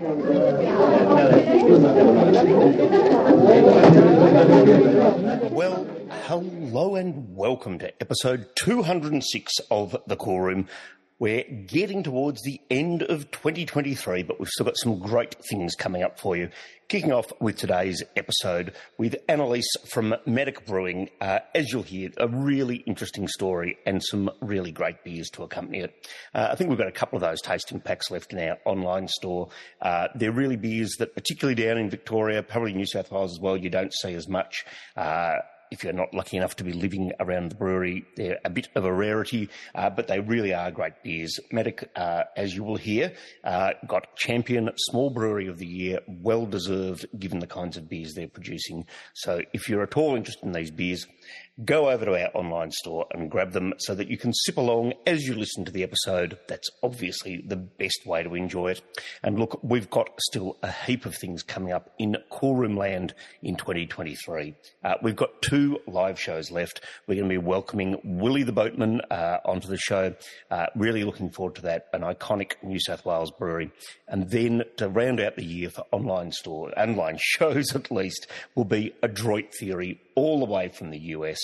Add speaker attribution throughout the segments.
Speaker 1: Well, hello and welcome to episode 206 of The Cool Room. We're getting towards the end of 2023, but we've still got some great things coming up for you. Kicking off with today's episode with Annelies from Madocke Brewing. Uh, as you'll hear, a really interesting story and some really great beers to accompany it. Uh, I think we've got a couple of those tasting packs left in our online store. Uh, they're really beers that, particularly down in Victoria, probably New South Wales as well, you don't see as much. If you're not lucky enough to be living around the brewery, they're a bit of a rarity, uh, but they really are great beers. Madocke, uh, as you will hear, uh, got Champion Small Brewery of the Year, well deserved given the kinds of beers they're producing. So if you're at all interested in these beers, go over to our online store and grab them so that you can sip along as you listen to the episode. That's obviously the best way to enjoy it. And look, we've got still a heap of things coming up in Cool Room Land in 2023. Uh, we've got two live shows left. We're going to be welcoming Willie the Boatman uh, onto the show. Uh, really looking forward to that, an iconic New South Wales brewery. And then to round out the year for online store, online shows at least, will be Adroit Theory all the way from the US.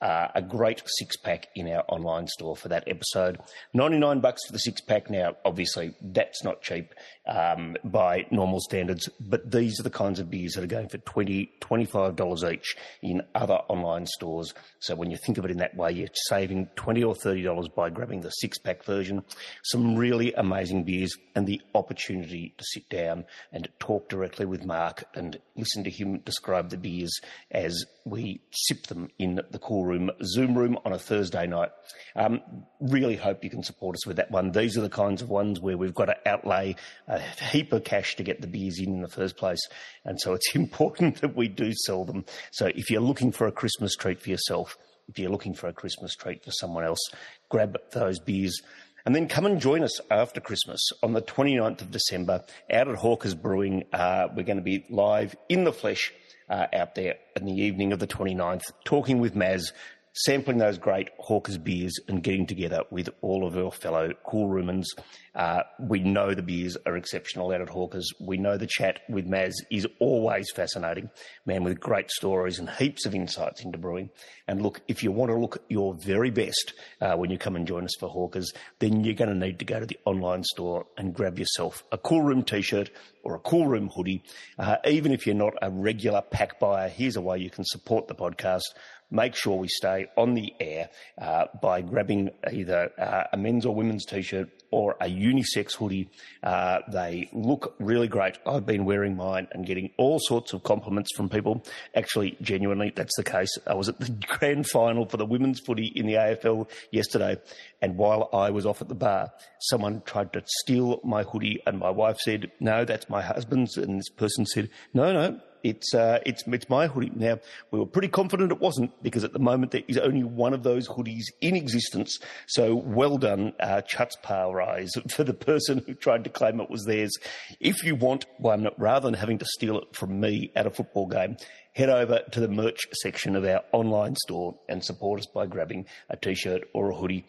Speaker 1: Uh, a great six pack in our online store for that episode. 99 bucks for the six pack. Now, obviously, that's not cheap um, by normal standards, but these are the kinds of beers that are going for 20 $25 each in other online stores. So when you think of it in that way, you're saving 20 or $30 by grabbing the six pack version. Some really amazing beers and the opportunity to sit down and talk directly with Mark and listen to him describe the beers as we sip them in the cool room, Zoom room on a Thursday night. Um, really hope you can support us with that one. These are the kinds of ones where we've got to outlay a heap of cash to get the beers in in the first place. And so it's important that we do sell them. So if you're looking for a Christmas treat for yourself, if you're looking for a Christmas treat for someone else, grab those beers. And then come and join us after Christmas on the 29th of December out at Hawker's Brewing. Uh, we're going to be live in the flesh uh, out there in the evening of the 29th, talking with Maz, sampling those great Hawker's beers and getting together with all of our fellow cool roomans. Uh, we know the beers are exceptional out at Hawker's. We know the chat with Maz is always fascinating. Man with great stories and heaps of insights into brewing. And look, if you want to look your very best uh, when you come and join us for Hawker's, then you're going to need to go to the online store and grab yourself a Cool Room t-shirt or a Cool Room hoodie. Uh, even if you're not a regular pack buyer, here's a way you can support the podcast make sure we stay on the air uh, by grabbing either uh, a men's or women's t-shirt or a unisex hoodie. Uh, they look really great. I've been wearing mine and getting all sorts of compliments from people. Actually, genuinely, that's the case. I was at the grand final for the women's footy in the AFL yesterday, and while I was off at the bar, someone tried to steal my hoodie, and my wife said, "No, that's my husband's," and this person said, "No, no, it's uh, it's it's my hoodie. Now we were pretty confident it wasn't because at the moment there is only one of those hoodies in existence. So well done, uh, Chuts Rise, for the person who tried to claim it was theirs. If you want one, rather than having to steal it from me at a football game, head over to the merch section of our online store and support us by grabbing a t-shirt or a hoodie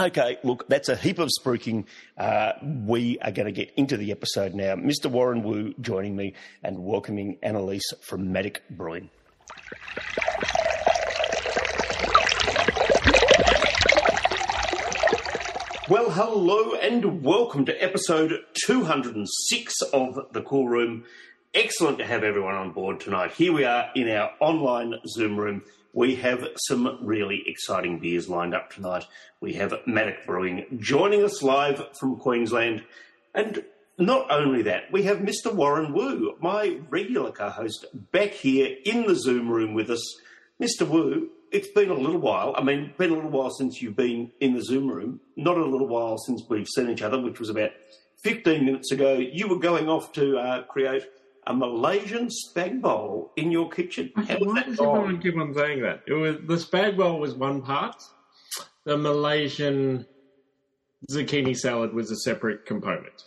Speaker 1: Okay, look, that's a heap of spruiking. Uh, we are going to get into the episode now. Mr. Warren Wu joining me and welcoming Annelies from Madocke Brewing. Well, hello and welcome to episode 206 of The Cool Room. Excellent to have everyone on board tonight. Here we are in our online Zoom room we have some really exciting beers lined up tonight. We have Madocke Brewing joining us live from Queensland. And not only that, we have Mr. Warren Wu, my regular co host, back here in the Zoom room with us. Mr. Wu, it's been a little while. I mean, been a little while since you've been in the Zoom room. Not a little while since we've seen each other, which was about 15 minutes ago. You were going off to uh, create a Malaysian spag bowl in your kitchen.
Speaker 2: How Why does everyone keep on saying that? It was the spag bowl was one part. The Malaysian zucchini salad was a separate component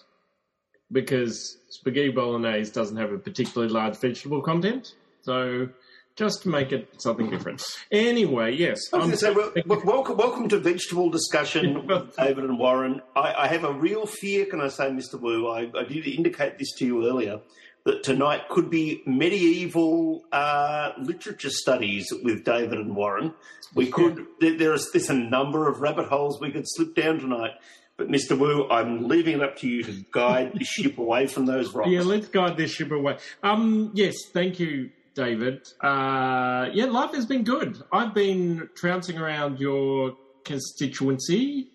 Speaker 2: because spaghetti bolognese doesn't have a particularly large vegetable content. So just to make it something different. Anyway, yes.
Speaker 1: I was going to say, well, welcome, welcome to vegetable discussion with Davydd and Warren. I, I have a real fear, can I say, Mr. Wu? I, I did indicate this to you earlier that tonight could be medieval uh, literature studies with Davydd and Warren. We could there, there is there's a number of rabbit holes we could slip down tonight. But Mr. Wu, I'm leaving it up to you to guide the ship away from those rocks.
Speaker 2: Yeah, let's guide this ship away. Um, yes, thank you, Davydd. Uh, yeah, life has been good. I've been trouncing around your constituency,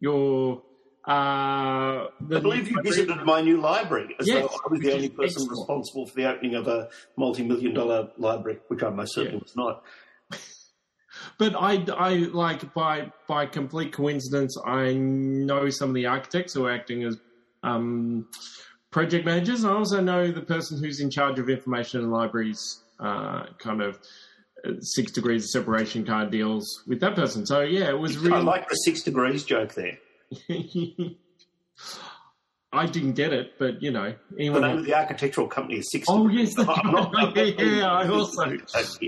Speaker 2: your. Uh, the
Speaker 1: I believe you visited my new library as
Speaker 2: Yes,
Speaker 1: though I was the only person
Speaker 2: excellent.
Speaker 1: responsible for the opening of a multi-million dollar library, which I most certainly
Speaker 2: Yeah.
Speaker 1: was not.
Speaker 2: But I, I like by by complete coincidence, I know some of the architects who are acting as um, project managers. I also know the person who's in charge of information in libraries, uh, kind of uh, six degrees of separation kind of deals with that person. So yeah, it was really.
Speaker 1: I like the six degrees joke there.
Speaker 2: I didn't get it, but you know,
Speaker 1: The
Speaker 2: anyone.
Speaker 1: name of the architectural company is Six
Speaker 2: Oh
Speaker 1: Oh
Speaker 2: yes,
Speaker 1: I'm not- I'm
Speaker 2: yeah, yeah, I also.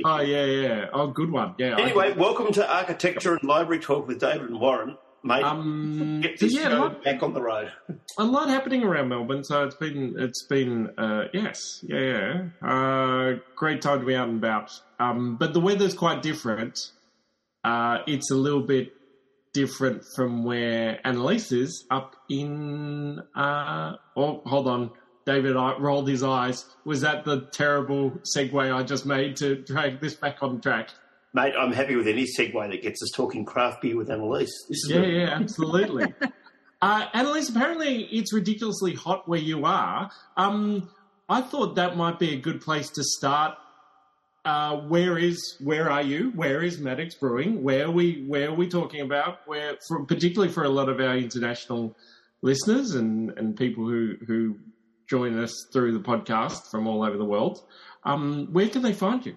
Speaker 2: Oh yeah, yeah. Oh, good one. Yeah.
Speaker 1: Anyway, welcome to Architecture and Library Talk with Davydd and Warren. Mate,
Speaker 2: um,
Speaker 1: get this
Speaker 2: yeah,
Speaker 1: show
Speaker 2: lot-
Speaker 1: back on the road.
Speaker 2: a lot happening around Melbourne, so it's been it's been uh, yes, yeah, yeah, uh, great time to be out and about. Um, but the weather's quite different. Uh, it's a little bit different from where Annelies is up in. Uh, oh, hold on. Davydd I rolled his eyes. Was that the terrible segue I just made to drag this back on track?
Speaker 1: Mate, I'm happy with any segue that gets us talking craft beer with Annelies. This is
Speaker 2: Yeah,
Speaker 1: a-
Speaker 2: yeah, absolutely. uh, Annelies, apparently it's ridiculously hot where you are. Um, I thought that might be a good place to start. Uh, where is where are you? Where is Madocke Brewing? Where are we where are we talking about? Where from particularly for a lot of our international listeners and, and people who who join us through the podcast from all over the world. Um, where can they find you?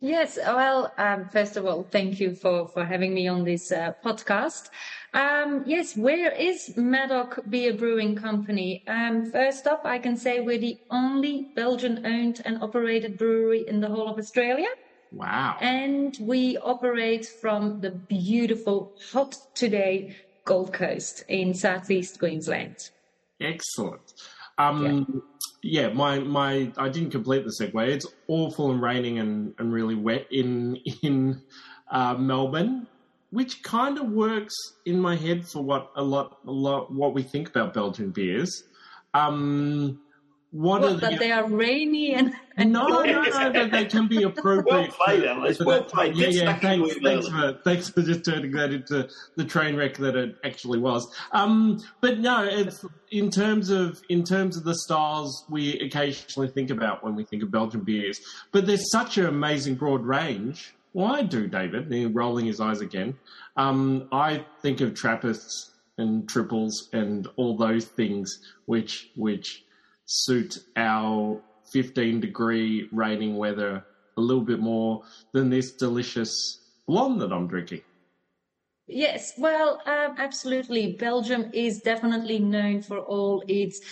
Speaker 3: Yes, well, um, first of all, thank you for, for having me on this uh, podcast. Um, yes, where is Madocke Beer Brewing Company? Um, first up, I can say we're the only Belgian owned and operated brewery in the whole of Australia.
Speaker 2: Wow.
Speaker 3: And we operate from the beautiful, hot today Gold Coast in southeast Queensland.
Speaker 2: Excellent. Um, yeah. My my I didn't complete the segue. It's awful and raining and, and really wet in in uh, Melbourne, which kind of works in my head for what a lot a lot what we think about Belgian beers. Um, what
Speaker 3: Well,
Speaker 2: are
Speaker 3: but
Speaker 2: the,
Speaker 3: they are rainy and, and
Speaker 2: no, no, no, but they can be appropriate.
Speaker 1: Well played,
Speaker 2: for-
Speaker 1: Alice. Well played.
Speaker 2: Yeah, yeah. Thanks, thanks for thanks for just turning that into the train wreck that it actually was. Um, but no, it's, in terms of in terms of the styles we occasionally think about when we think of Belgian beers, but there's such an amazing broad range. Well, I do, Davydd. He's rolling his eyes again. Um, I think of Trappists and triples and all those things which which suit our 15 degree raining weather a little bit more than this delicious blonde that I'm drinking.
Speaker 3: Yes, well, um, absolutely. Belgium is definitely known for all its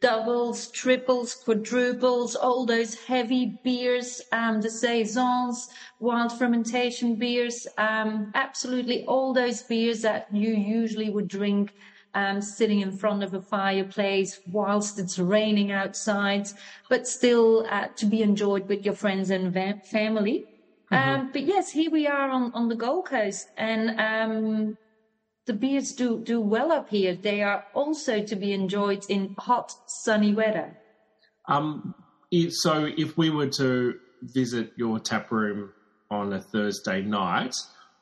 Speaker 3: doubles, triples, quadruples, all those heavy beers, um, the saisons, wild fermentation beers, um, absolutely all those beers that you usually would drink um, sitting in front of a fireplace whilst it's raining outside, but still uh, to be enjoyed with your friends and va- family. Um, but yes, here we are on, on the Gold Coast, and um, the beers do, do well up here. They are also to be enjoyed in hot, sunny weather.
Speaker 2: Um, so if we were to visit your tap room on a Thursday night,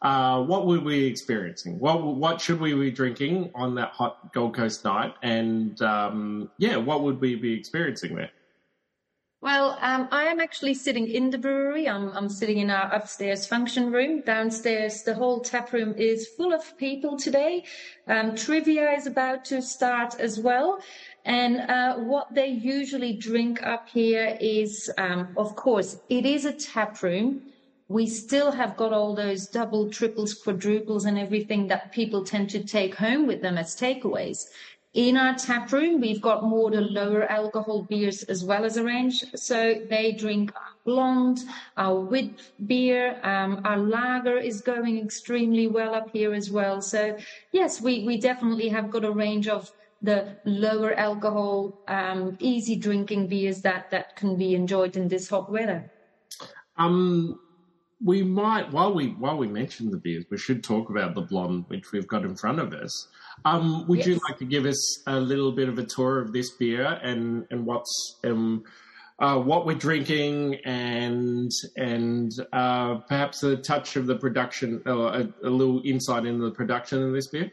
Speaker 2: uh, what were we experiencing? What what should we be drinking on that hot Gold Coast night? And um, yeah, what would we be experiencing there?
Speaker 3: Well, um, I am actually sitting in the brewery. I'm, I'm sitting in our upstairs function room. Downstairs, the whole tap room is full of people today. Um, trivia is about to start as well. And uh, what they usually drink up here is, um, of course, it is a tap room. We still have got all those double, triples, quadruples, and everything that people tend to take home with them as takeaways. In our tap room, we've got more the lower alcohol beers as well as a range. So they drink our blonde, our wit beer, um, our lager is going extremely well up here as well. So yes, we, we definitely have got a range of the lower alcohol, um, easy drinking beers that, that can be enjoyed in this hot weather.
Speaker 2: Um, we might while we while we mention the beers, we should talk about the blonde which we've got in front of us. Um, would yes. you like to give us a little bit of a tour of this beer and and what's um, uh, what we're drinking and and uh, perhaps a touch of the production or a, a, little insight into the production of this beer?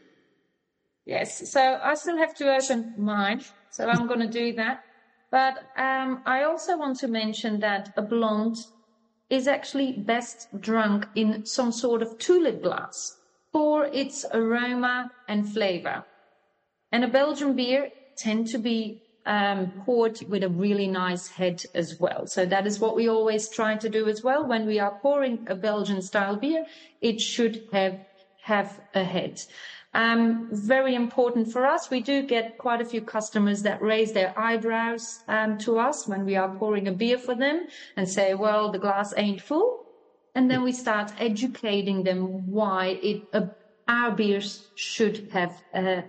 Speaker 3: Yes. So I still have to open mine, so I'm going to do that. But um, I also want to mention that a blonde is actually best drunk in some sort of tulip glass for its aroma and flavor. And a Belgian beer tend to be um, poured with a really nice head as well. So that is what we always try to do as well. When we are pouring a Belgian style beer, it should have, have a head. Um, very important for us. We do get quite a few customers that raise their eyebrows um, to us when we are pouring a beer for them and say, well, the glass ain't full. And then we start educating them why it, uh, our beers should have, uh,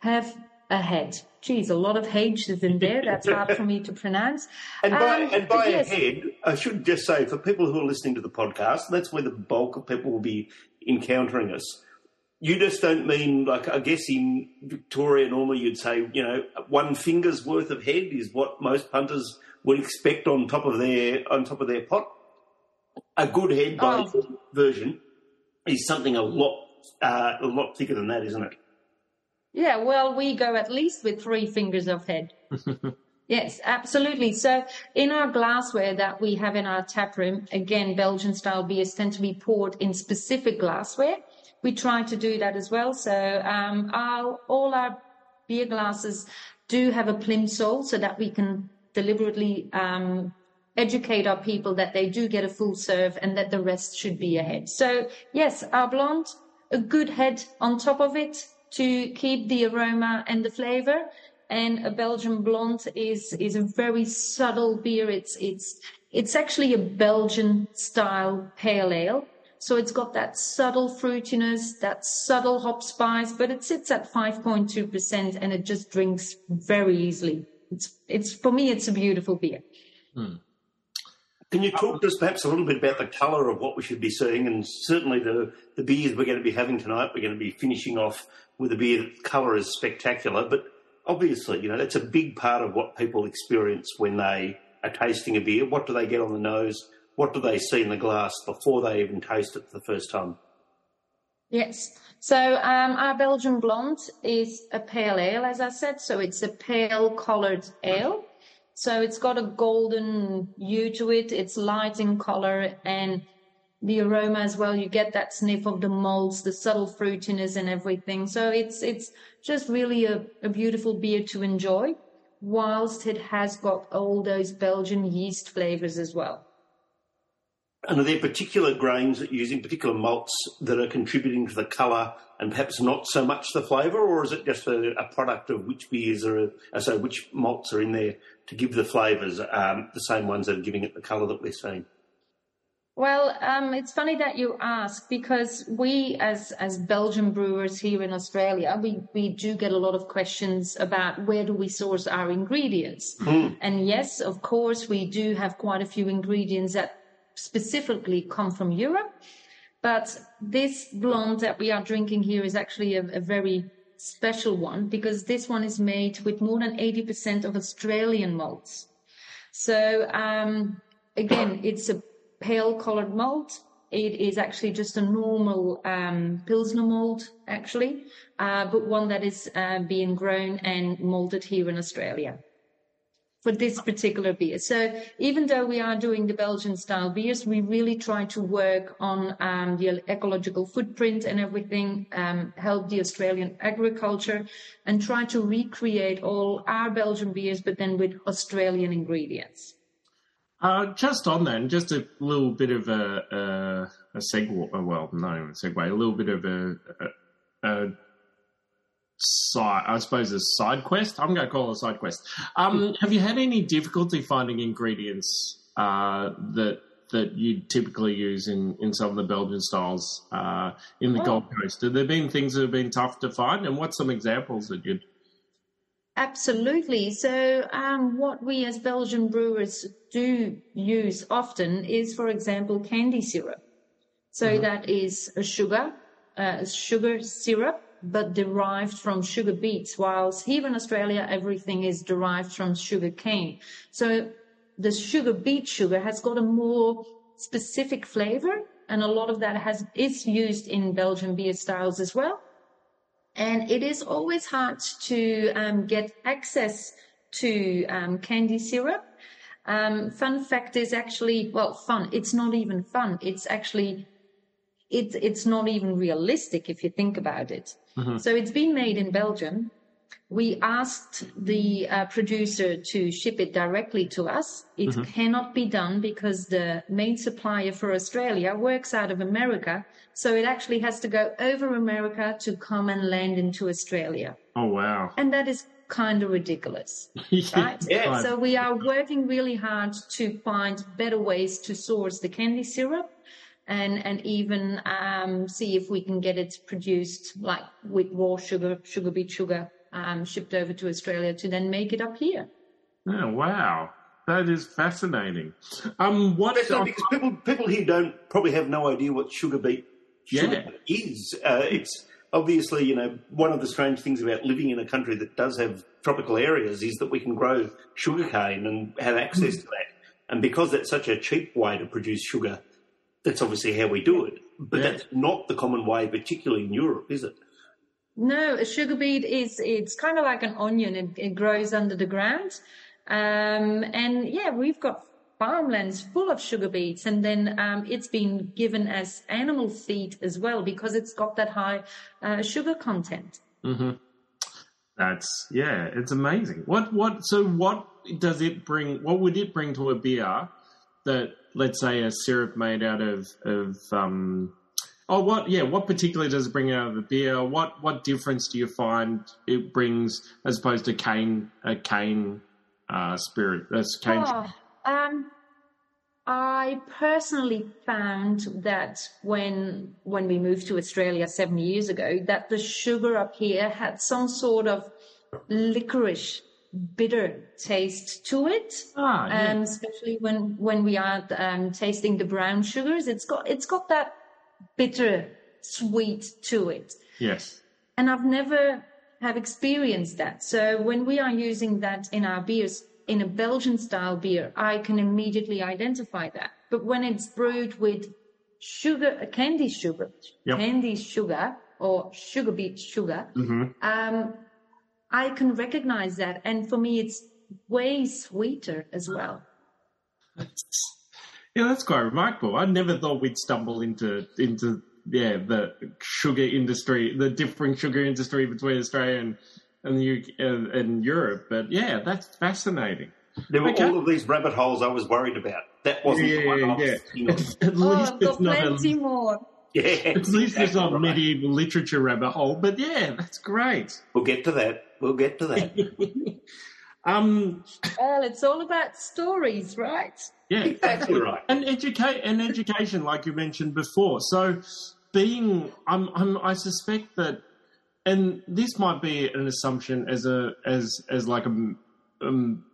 Speaker 3: have a head. Geez, a lot of H's in there. That's hard for me to pronounce.
Speaker 1: And by, um, and by a head, I should just say for people who are listening to the podcast, that's where the bulk of people will be encountering us you just don't mean like I guess in Victoria normally you'd say you know one finger's worth of head is what most punters would expect on top of their on top of their pot. A good head by oh. version is something a lot uh, a lot thicker than that, isn't it?
Speaker 3: Yeah, well, we go at least with three fingers of head. yes, absolutely. So in our glassware that we have in our tap room, again, Belgian style beers tend to be poured in specific glassware we try to do that as well. So um, our, all our beer glasses do have a plimsoll so that we can deliberately um, educate our people that they do get a full serve and that the rest should be ahead. So yes, our blonde, a good head on top of it to keep the aroma and the flavor. And a Belgian blonde is is a very subtle beer. It's it's it's actually a Belgian style pale ale. So it's got that subtle fruitiness, that subtle hop spice, but it sits at 5.2% and it just drinks very easily. It's, it's, for me, it's a beautiful beer. Hmm.
Speaker 1: Can you talk to us perhaps a little bit about the colour of what we should be seeing? And certainly the, the beers we're going to be having tonight, we're going to be finishing off with a beer that colour is spectacular. But obviously, you know, that's a big part of what people experience when they are tasting a beer. What do they get on the nose? What do they see in the glass before they even taste it for the first time?
Speaker 3: Yes. So um, our Belgian blonde is a pale ale, as I said. So it's a pale coloured ale. So it's got a golden hue to it. It's light in colour and the aroma as well. You get that sniff of the malts, the subtle fruitiness and everything. So it's it's just really a, a beautiful beer to enjoy, whilst it has got all those Belgian yeast flavours as well.
Speaker 1: And are there particular grains that you're using, particular malts that are contributing to the colour and perhaps not so much the flavour, or is it just a, a product of which beers are, uh, so which malts are in there to give the flavours, um, the same ones that are giving it the colour that we're seeing?
Speaker 3: Well, um, it's funny that you ask because we, as as Belgian brewers here in Australia, we, we do get a lot of questions about where do we source our ingredients. Mm. And yes, of course, we do have quite a few ingredients that specifically come from Europe. But this blonde that we are drinking here is actually a, a very special one because this one is made with more than 80% of Australian malts. So um, again, it's a pale colored malt. It is actually just a normal um, Pilsner malt, actually, uh, but one that is uh, being grown and malted here in Australia for this particular beer. So even though we are doing the Belgian style beers, we really try to work on um, the ecological footprint and everything, um, help the Australian agriculture and try to recreate all our Belgian beers, but then with Australian ingredients.
Speaker 2: Uh, just on that, just a little bit of a, a, a segue, well, no, a segue, a little bit of a, a, a side, I suppose, a side quest. I'm going to call it a side quest. Um, have you had any difficulty finding ingredients uh, that that you typically use in, in some of the Belgian styles uh, in the oh. Gold Coast? Have there been things that have been tough to find? And what's some examples that you'd
Speaker 3: Absolutely. So, um, what we as Belgian brewers do use often is, for example, candy syrup. So mm-hmm. that is a sugar, uh, sugar syrup, but derived from sugar beets. Whilst here in Australia, everything is derived from sugar cane. So the sugar beet sugar has got a more specific flavor, and a lot of that has is used in Belgian beer styles as well. And it is always hard to um, get access to um, candy syrup. Um, fun fact is actually, well, fun. It's not even fun. It's actually, it's it's not even realistic if you think about it. Mm-hmm. So it's been made in Belgium. We asked the uh, producer to ship it directly to us. It mm-hmm. cannot be done because the main supplier for Australia works out of America. So it actually has to go over America to come and land into Australia.
Speaker 2: Oh, wow.
Speaker 3: And that is kind of ridiculous, right? yeah. So we are working really hard to find better ways to source the candy syrup and and even um, see if we can get it produced like with raw sugar, sugar beet sugar um, shipped over to Australia to then make it up here.
Speaker 2: Oh, wow. That is fascinating. Um, what
Speaker 1: because people people here don't probably have no idea what sugar beet sugar yeah. is. Uh, it's obviously you know one of the strange things about living in a country that does have tropical areas is that we can grow sugarcane and have access mm. to that. And because that's such a cheap way to produce sugar, that's obviously how we do it. But yeah. that's not the common way, particularly in Europe, is it?
Speaker 3: No, a sugar beet is it's kind of like an onion. It, it grows under the ground, um, and yeah, we've got farmlands full of sugar beets, and then um, it's been given as animal feed as well because it's got that high uh, sugar content.
Speaker 2: Mm-hmm. That's yeah, it's amazing. What what so what does it bring? What would it bring to a beer that let's say a syrup made out of of um, Oh, what? Yeah, what particularly does it bring out of the beer? What what difference do you find it brings as opposed to cane a cane uh, spirit? That's cane.
Speaker 3: Oh, um, I personally found that when when we moved to Australia seven years ago, that the sugar up here had some sort of licorice bitter taste to it. Ah, yeah. um, especially when when we are um, tasting the brown sugars, it's got it's got that bitter sweet to it.
Speaker 2: Yes.
Speaker 3: And I've never have experienced that. So when we are using that in our beers, in a Belgian style beer, I can immediately identify that. But when it's brewed with sugar, candy sugar, yep. candy sugar or sugar beet sugar, mm-hmm. um, I can recognize that. And for me, it's way sweeter as well.
Speaker 2: Yeah, that's quite remarkable. I never thought we'd stumble into into yeah the sugar industry, the differing sugar industry between Australia and and the UK, and, uh, and Europe. But yeah, that's fascinating.
Speaker 1: There were okay. all of these rabbit holes I was worried about. That wasn't
Speaker 2: yeah,
Speaker 1: the one.
Speaker 2: Yeah, yeah. At
Speaker 3: oh, least oh, it's not plenty a, more.
Speaker 1: Yeah,
Speaker 2: at least it's not a medieval literature rabbit hole. But yeah, that's great.
Speaker 1: We'll get to that. We'll get to that.
Speaker 2: um,
Speaker 3: well, it's all about stories, right?
Speaker 2: Yeah,
Speaker 1: exactly right.
Speaker 2: And educate and education, like you mentioned before. So, being, I'm, I'm, I suspect that, and this might be an assumption as a as as like a, um,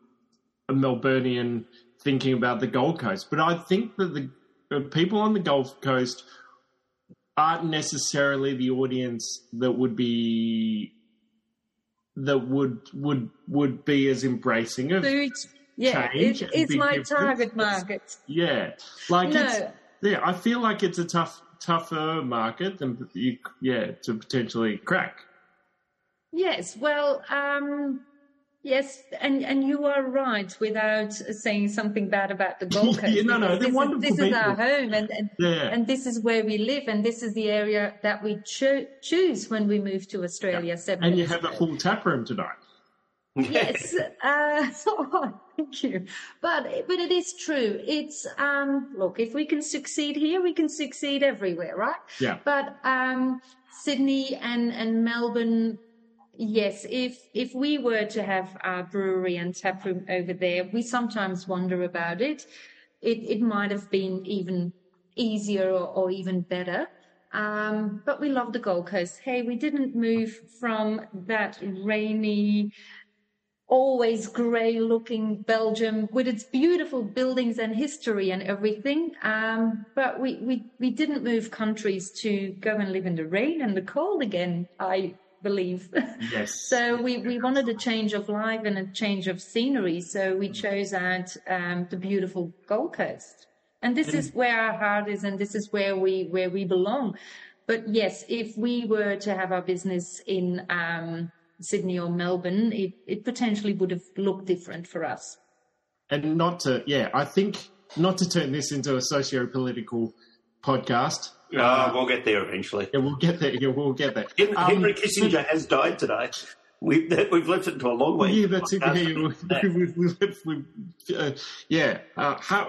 Speaker 2: a Melburnian thinking about the Gold Coast, but I think that the uh, people on the Gold Coast aren't necessarily the audience that would be that would would would be as embracing of
Speaker 3: Food yeah,
Speaker 2: change.
Speaker 3: It, it's my different. target market.
Speaker 2: Yeah, like no. it's yeah. I feel like it's a tough, tougher market than you, yeah, to potentially crack.
Speaker 3: Yes, well, um, yes, and and you are right without saying something bad about the Gold Coast.
Speaker 2: yeah, no, no, they're
Speaker 3: this
Speaker 2: wonderful
Speaker 3: is,
Speaker 2: this
Speaker 3: people. is our home, and and, yeah. and this is where we live, and this is the area that we cho- choose when we move to Australia. Yeah. Seven
Speaker 2: and you have ago. a full tap room tonight.
Speaker 3: yes, uh, oh, thank you. But but it is true. It's um, look, if we can succeed here, we can succeed everywhere, right?
Speaker 2: Yeah.
Speaker 3: But um, Sydney and and Melbourne yes, if if we were to have our brewery and tap room over there, we sometimes wonder about it. It it might have been even easier or, or even better. Um, but we love the Gold Coast. Hey, we didn't move from that rainy, always grey looking Belgium with its beautiful buildings and history and everything. Um, but we, we, we didn't move countries to go and live in the rain and the cold again, I believe.
Speaker 2: Yes.
Speaker 3: so we, we wanted a change of life and a change of scenery. So we chose out um, the beautiful Gold Coast. And this is where our heart is and this is where we where we belong. But yes, if we were to have our business in um, Sydney or Melbourne, it, it potentially would have looked different for us.
Speaker 2: And not to, yeah, I think not to turn this into a socio-political podcast.
Speaker 1: Uh, we'll get there eventually.
Speaker 2: Yeah, we'll get there. Yeah, we'll get there.
Speaker 1: Hen-
Speaker 2: Um,
Speaker 1: Henry Kissinger has died today. We've, we've left it to a long way.
Speaker 2: Yeah, that's it. Yeah, we, we, we, we, uh, yeah. Uh, half,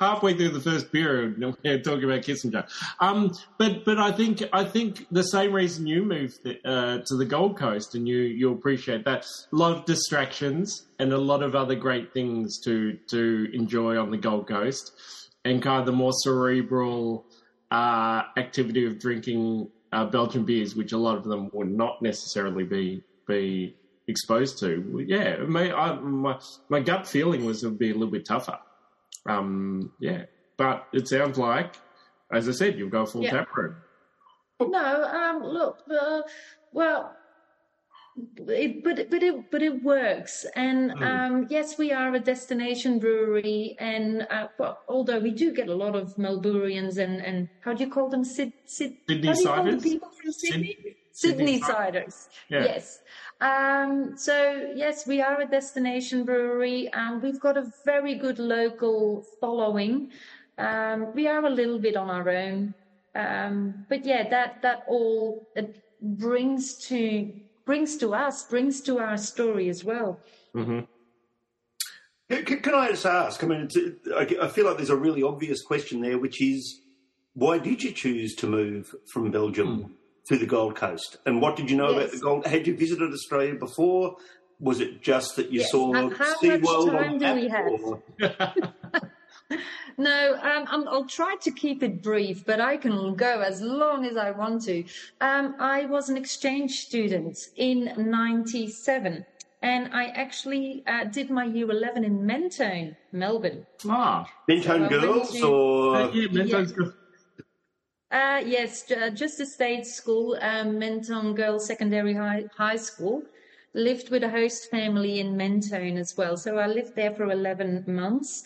Speaker 2: halfway through the first period, we're talking about Kissinger. Um, but but I think I think the same reason you moved uh, to the Gold Coast, and you you appreciate that. A lot of distractions and a lot of other great things to to enjoy on the Gold Coast, and kind of the more cerebral uh, activity of drinking uh, Belgian beers, which a lot of them would not necessarily be be exposed to. Yeah, my I, my, my gut feeling was it would be a little bit tougher. Um, yeah, but it sounds like, as I said, you've got a full
Speaker 3: Yeah.
Speaker 2: tap room.
Speaker 3: No, um, look, uh, well, it, but but it but it works, and
Speaker 2: Hmm.
Speaker 3: um, yes, we are a destination brewery, and uh, well, although we do get a lot of Melbourians and and how do you call them, Sid, Sid,
Speaker 2: Sydney
Speaker 3: how do you call the
Speaker 2: ciders?
Speaker 3: people from Sydney?
Speaker 2: Sydney-
Speaker 3: Sydney ciders.
Speaker 2: Yeah.
Speaker 3: Yes. Um, so yes, we are a destination brewery, and we've got a very good local following. Um, we are a little bit on our own, um, but yeah, that that all it brings to brings to us brings to our story as well.
Speaker 2: hmm
Speaker 1: Can, can I just ask? I mean, it's, I I feel like there's a really obvious question there, which is why did you choose to move from Belgium to the Gold Coast? And what did you know about the Gold? Had you visited Australia before? Was it just that you
Speaker 3: Yes.
Speaker 1: saw
Speaker 3: How- how
Speaker 1: SeaWorld
Speaker 3: much
Speaker 1: on
Speaker 3: time
Speaker 1: the
Speaker 3: do we have?
Speaker 1: or-
Speaker 3: No, um, I'm, I'll try to keep it brief, but I can go as long as I want to. Um, I was an exchange student in 97 and I actually uh, did my year 11 in Mentone, Melbourne.
Speaker 2: Ah,
Speaker 1: Mentone
Speaker 3: So
Speaker 1: Girls
Speaker 3: to-
Speaker 1: or
Speaker 2: uh, yeah, Mento's good.
Speaker 3: Uh, yes, just a state school, um, Mentone Girls Secondary High, High School. Lived with a host family in Mentone as well. So I lived there for 11 months.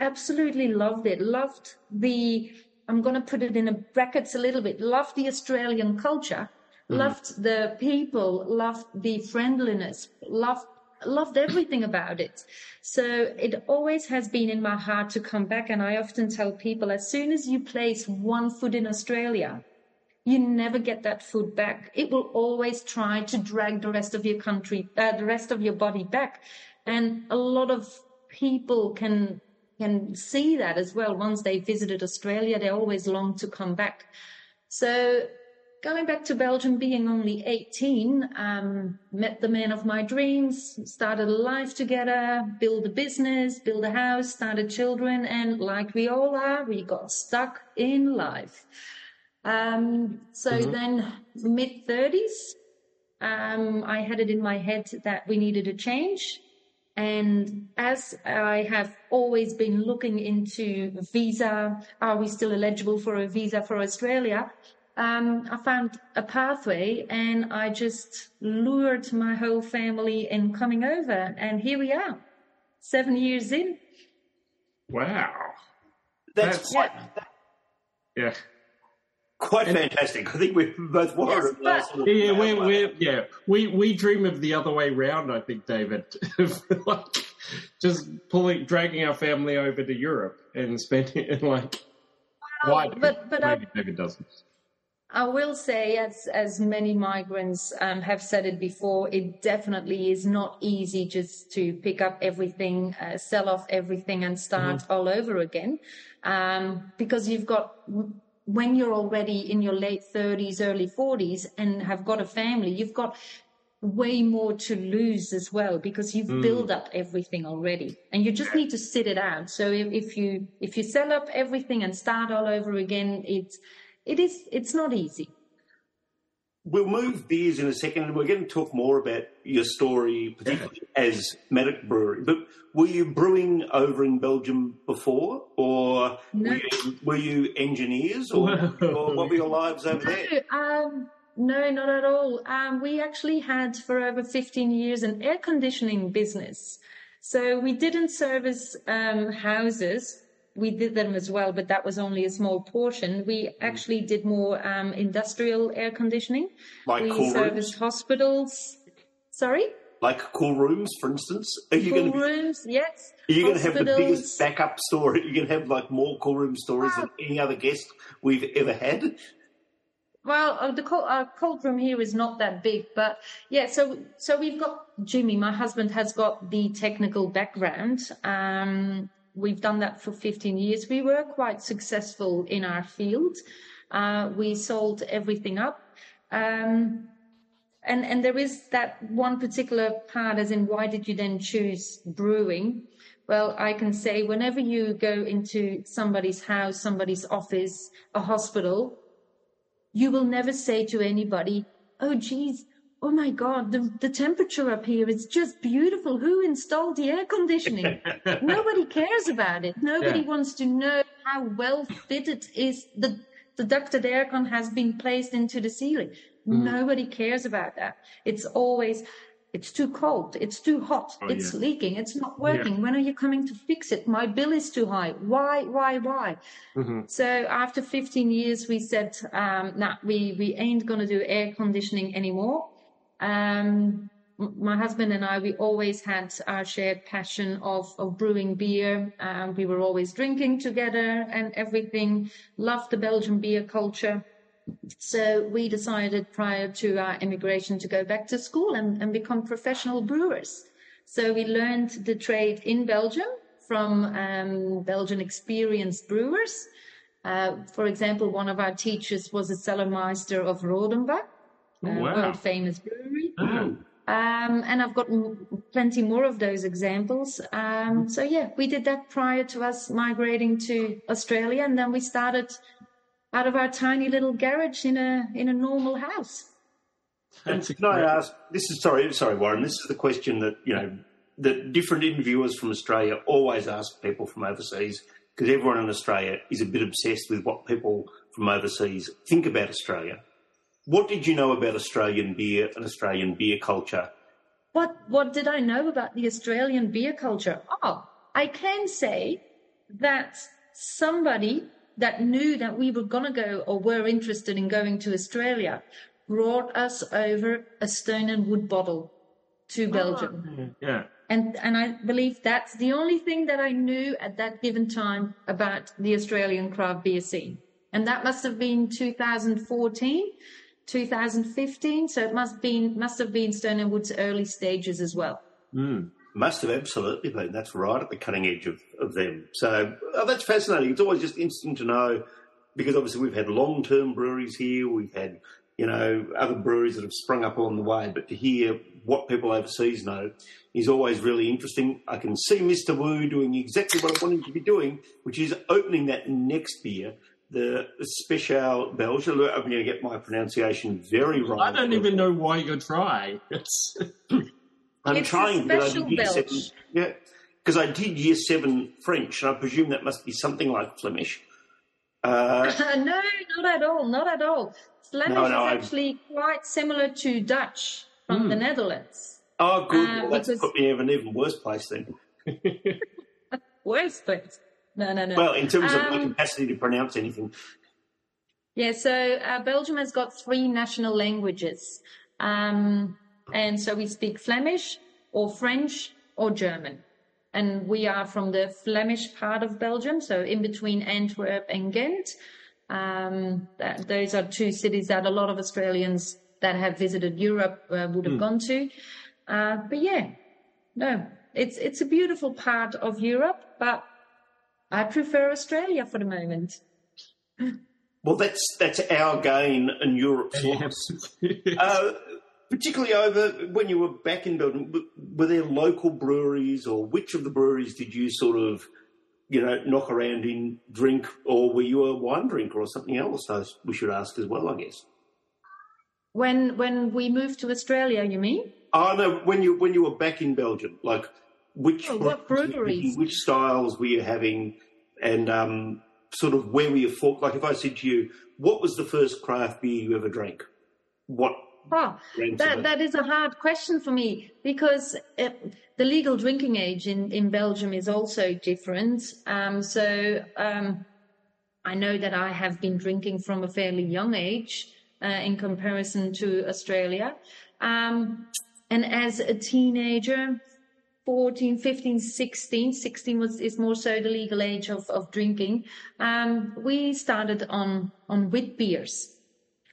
Speaker 3: Absolutely loved it. Loved the, I'm going to put it in a brackets a little bit, loved the Australian culture. Loved the people, loved the friendliness, loved loved everything about it. So it always has been in my heart to come back. And I often tell people as soon as you place one foot in Australia, you never get that foot back. It will always try to drag the rest of your country, uh, the rest of your body back. And a lot of people can can see that as well. Once they visited Australia, they always long to come back. So going back to Belgium, being only 18, um, met the man of my dreams, started a life together, build a business, build a house, started children, and like we all are, we got stuck in life. Um, so then, mid 30s, um, I had it in my head that we needed a change. And as I have always been looking into visa, are we still eligible for a visa for Australia? Um, I found a pathway and I just lured my whole family in coming over. And here we are, seven years in.
Speaker 2: Wow.
Speaker 1: that's
Speaker 2: That's-
Speaker 1: quite,
Speaker 2: Yeah.
Speaker 1: Quite fantastic. I think we're both worried.
Speaker 3: Yes,
Speaker 1: about
Speaker 2: Yeah, yeah, we we yeah, we we dream of the other way round. I think, Davydd, like just pulling, dragging our family over to Europe and spending and like. Why?
Speaker 3: but- but I-
Speaker 2: maybe Davydd doesn't.
Speaker 3: I will say, as as many migrants um, have said it before, it definitely is not easy just to pick up everything, uh, sell off everything, and start all over again, um, because you've got when you're already in your late 30s, early 40s, and have got a family, you've got way more to lose as well because you've
Speaker 2: Mm.
Speaker 3: built up everything already and you just need to sit it out so if, if you if you sell up everything and start all over again it's it is it's not easy
Speaker 1: We'll move beers in a second, and we're going to talk more about your story, particularly as Madocke Brewery. But were you brewing over in Belgium before, or
Speaker 3: No.
Speaker 1: were, you, were you engineers, or, or what were your lives over there?
Speaker 3: No, um, no, not at all. Um, we actually had for over 15 years an air conditioning business. So we didn't service um, houses. We did them as well, but that was only a small portion. We actually did more um, industrial air conditioning.
Speaker 1: Like
Speaker 3: we
Speaker 1: cool rooms,
Speaker 3: serviced hospitals. Sorry?
Speaker 1: like cool rooms, for instance. Are you
Speaker 3: Cool
Speaker 1: going to be,
Speaker 3: rooms, yes.
Speaker 1: are you going to have the biggest backup story? You're going to have like more cool room stories than any other guest we've ever had.
Speaker 3: Well, uh, the cold, our cold room here is not that big, but yeah. So, so we've got Jimmy. My husband has got the technical background. Um, we've done that for 15 years. We were quite successful in our field. Uh, we sold everything up. Um, and and there is that one particular part, as in why did you then choose brewing? Well, I can say whenever you go into somebody's house, somebody's office, a hospital, you will never say to anybody, "Oh, geez, oh my God, the the temperature up here is just beautiful. Who installed the air conditioning?" Nobody cares about it. Nobody
Speaker 2: Yeah.
Speaker 3: wants to know how well fitted is the the ducted aircon has been placed into the ceiling. Nobody cares about that. It's always it's too cold, it's too hot,
Speaker 2: Oh,
Speaker 3: it's
Speaker 2: yeah.
Speaker 3: leaking, it's not working. When are you coming to fix it? My bill is too high. Why, why, why?
Speaker 2: Mhm.
Speaker 3: So after 15 years, we said, um, nah, we, we ain't going to do air conditioning anymore. Um, my husband and I, we always had our shared passion of, of brewing beer. Um, we were always drinking together and everything. Loved the Belgian beer culture. So we decided prior to our immigration to go back to school and, and become professional brewers. So we learned the trade in Belgium from um, Belgian experienced brewers. Uh, for example, one of our teachers was a cellarmeister of Rodenbach,
Speaker 2: Oh, wow.
Speaker 3: world famous brewery.
Speaker 2: Oh.
Speaker 3: Um, and I've got plenty more of those examples. Um, so yeah, we did that prior to us migrating to Australia, and then we started out of our tiny little garage in a in a normal house.
Speaker 2: That's
Speaker 1: Can I ask? This is sorry, sorry, Warren. This is the question that you know that different interviewers from Australia always ask people from overseas because everyone in Australia is a bit obsessed with what people from overseas think about Australia. What did you know about Australian beer and Australian beer culture?
Speaker 3: What what did I know about the Australian beer culture? Oh, I can say that somebody that knew that we were gonna go or were interested in going to Australia brought us over a stone and wood bottle to ah. Belgium.
Speaker 2: Yeah.
Speaker 3: And and I believe that's the only thing that I knew at that given time about the Australian craft beer scene. And that must have been 2014, 2015. So it must been must have been Stone and Wood's early stages as well.
Speaker 2: Mm.
Speaker 1: Must have absolutely been. That's right at the cutting edge of, of them. So oh, that's fascinating. It's always just interesting to know because obviously we've had long term breweries here. We've had, you know, other breweries that have sprung up along the way. But to hear what people overseas know is always really interesting. I can see Mr. Wu doing exactly what I want him to be doing, which is opening that next beer, the Speciale Belge. I'm going to get my pronunciation very wrong.
Speaker 2: I don't even know why you're trying. It's
Speaker 1: I'm
Speaker 3: It's
Speaker 1: trying, but I
Speaker 3: special
Speaker 1: did year
Speaker 3: belch.
Speaker 1: seven. Yeah, because I did year seven French, and I presume that must be something like Flemish. Uh,
Speaker 3: no, not at all, not at all. Flemish
Speaker 1: No, no,
Speaker 3: is
Speaker 1: I-
Speaker 3: actually quite similar to Dutch from
Speaker 2: Hmm.
Speaker 3: the Netherlands.
Speaker 1: oh, good.
Speaker 3: Uh,
Speaker 1: well, that's
Speaker 3: because-
Speaker 1: put me in an even worse place then.
Speaker 3: Worse place. No, no, no.
Speaker 1: Well, in terms of my
Speaker 3: Um,
Speaker 1: capacity to pronounce anything,
Speaker 3: Yeah, so uh, Belgium has got three national languages. Um, and so we speak Flemish or French or German. And we are from the Flemish part of Belgium, so in between Antwerp and Ghent. Um, that, those are two cities that a lot of Australians that have visited Europe uh, would have gone to. Uh, but yeah, no, it's it's a beautiful part of Europe, but I prefer Australia for the moment.
Speaker 1: well, that's that's our gain and Europe's loss. Uh, particularly over when you were back in Belgium, were there local breweries, or which of the breweries did you sort of, you know, knock around in drink, or were you a wine drinker or something else? we should ask as well, I guess.
Speaker 3: When when we moved to Australia, you mean?
Speaker 1: Oh no, when you when you were back in Belgium, like which
Speaker 3: oh, what breweries,
Speaker 1: which styles were you having, and um, sort of where were you for? Like if I said to you, what was the first craft beer you ever drank? What
Speaker 3: Oh, that, that is a hard question for me because uh, the legal drinking age in, in Belgium is also different. Um, so um, I know that I have been drinking from a fairly young age uh, in comparison to Australia. Um, and as a teenager, 14, 15, 16, 16 was, is more so the legal age of, of drinking, um, we started on, on wit beers.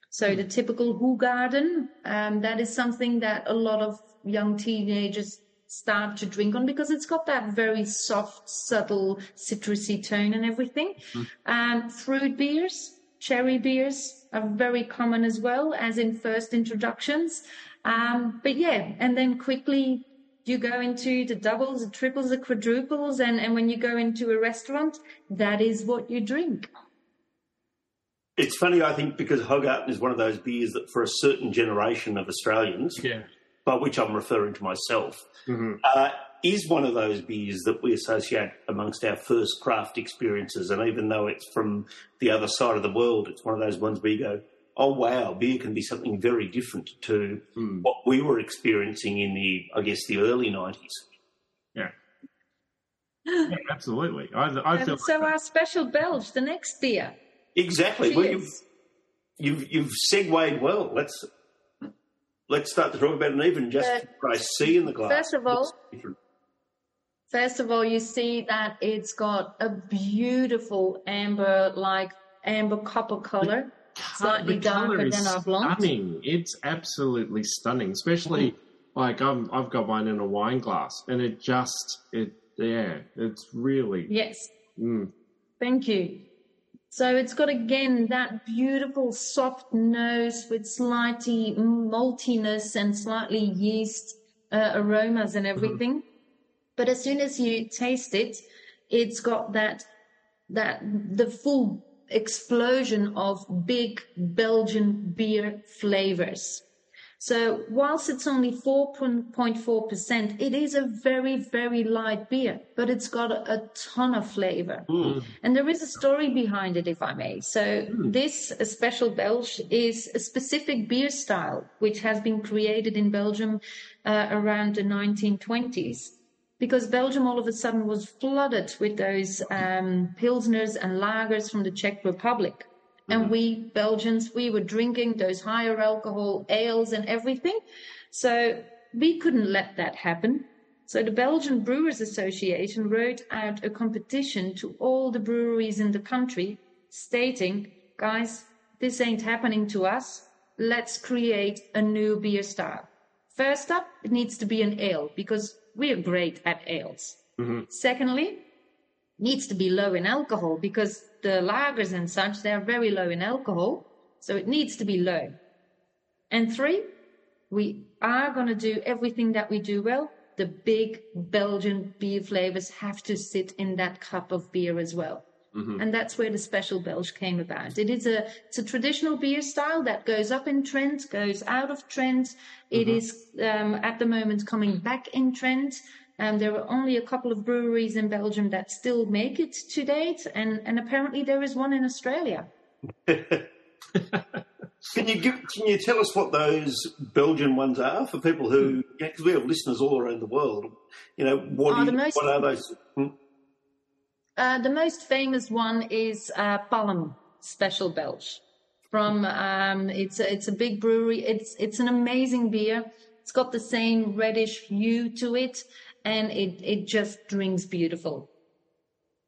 Speaker 3: So the typical Hoegaarden, um, that is something that a lot of young teenagers start to drink on because it's got that very soft, subtle, citrusy tone and everything. Mm. Um, fruit beers, cherry beers are very common as well as in first introductions. Um, but yeah, and then quickly you go into the doubles, the triples, the quadruples, and, and when you go into a restaurant, that is what you drink.
Speaker 1: It's funny, I think, because Hoegaarden is one of those beers that for a certain generation of Australians,
Speaker 2: yeah.
Speaker 1: by which I'm referring to myself,
Speaker 2: mm-hmm.
Speaker 1: uh, is one of those beers that we associate amongst our first craft experiences. And even though it's from the other side of the world, it's one of those ones where you go, oh, wow, beer can be something very different to
Speaker 2: mm.
Speaker 1: what we were experiencing in the, I guess, the early 90s.
Speaker 2: Yeah. yeah absolutely. I, I feel
Speaker 3: so like our Speciale Belge, the next beer.
Speaker 1: Exactly. Well, you've, you've you've segued well. Let's let's start to talk about an even just I see in the glass.
Speaker 3: First of all, first of all, you see that it's got a beautiful amber, like amber copper color, slightly the darker than our blonde.
Speaker 2: Stunning! It's absolutely stunning, especially. Mm. Like I'm, I've got mine in a wine glass, and it just, it, yeah, it's really
Speaker 3: yes.
Speaker 2: Mm.
Speaker 3: Thank you. So it's got again that beautiful soft nose with slightly maltiness and slightly yeast uh, aromas and mm-hmm. everything. Mm-hmm. But as soon as you taste it, it's got that that the full explosion of big Belgian beer flavors. So whilst it's only 4.4%, it is a very, very light beer, but it's got a, ton of flavor.
Speaker 1: Mm.
Speaker 3: And there is a story behind it, if I may. So mm. this Speciale Belge is a specific beer style, which has been created in Belgium uh, around the 1920s because Belgium all of a sudden was flooded with those um, pilsners and lagers from the Czech Republic. And mm-hmm. we Belgians, we were drinking those higher alcohol ales and everything. So we couldn't let that happen. So the Belgian Brewers Association wrote out a competition to all the breweries in the country stating, guys, this ain't happening to us. Let's create a new beer style. First up, it needs to be an ale because we are great at ales.
Speaker 2: Mm-hmm.
Speaker 3: Secondly, needs to be low in alcohol because the lagers and such, they're very low in alcohol. So it needs to be low. And three, we are going to do everything that we do well. The big Belgian beer flavors have to sit in that cup of beer as well.
Speaker 2: Mm-hmm.
Speaker 3: And that's where the Speciale Belge came about. It is a, it's a traditional beer style that goes up in trend, goes out of trend. It mm-hmm. is um, at the moment coming back in trend. Um, there are only a couple of breweries in Belgium that still make it to date, and, and apparently there is one in Australia.
Speaker 1: can you give, can you tell us what those Belgian ones are for people who because yeah, we have listeners all around the world. You know what, oh, you, most, what are those?
Speaker 3: Uh, the most famous one is uh, Palm Speciale Belge. From um, it's a, it's a big brewery. It's it's an amazing beer. It's got the same reddish hue to it, and it, it just drinks beautiful.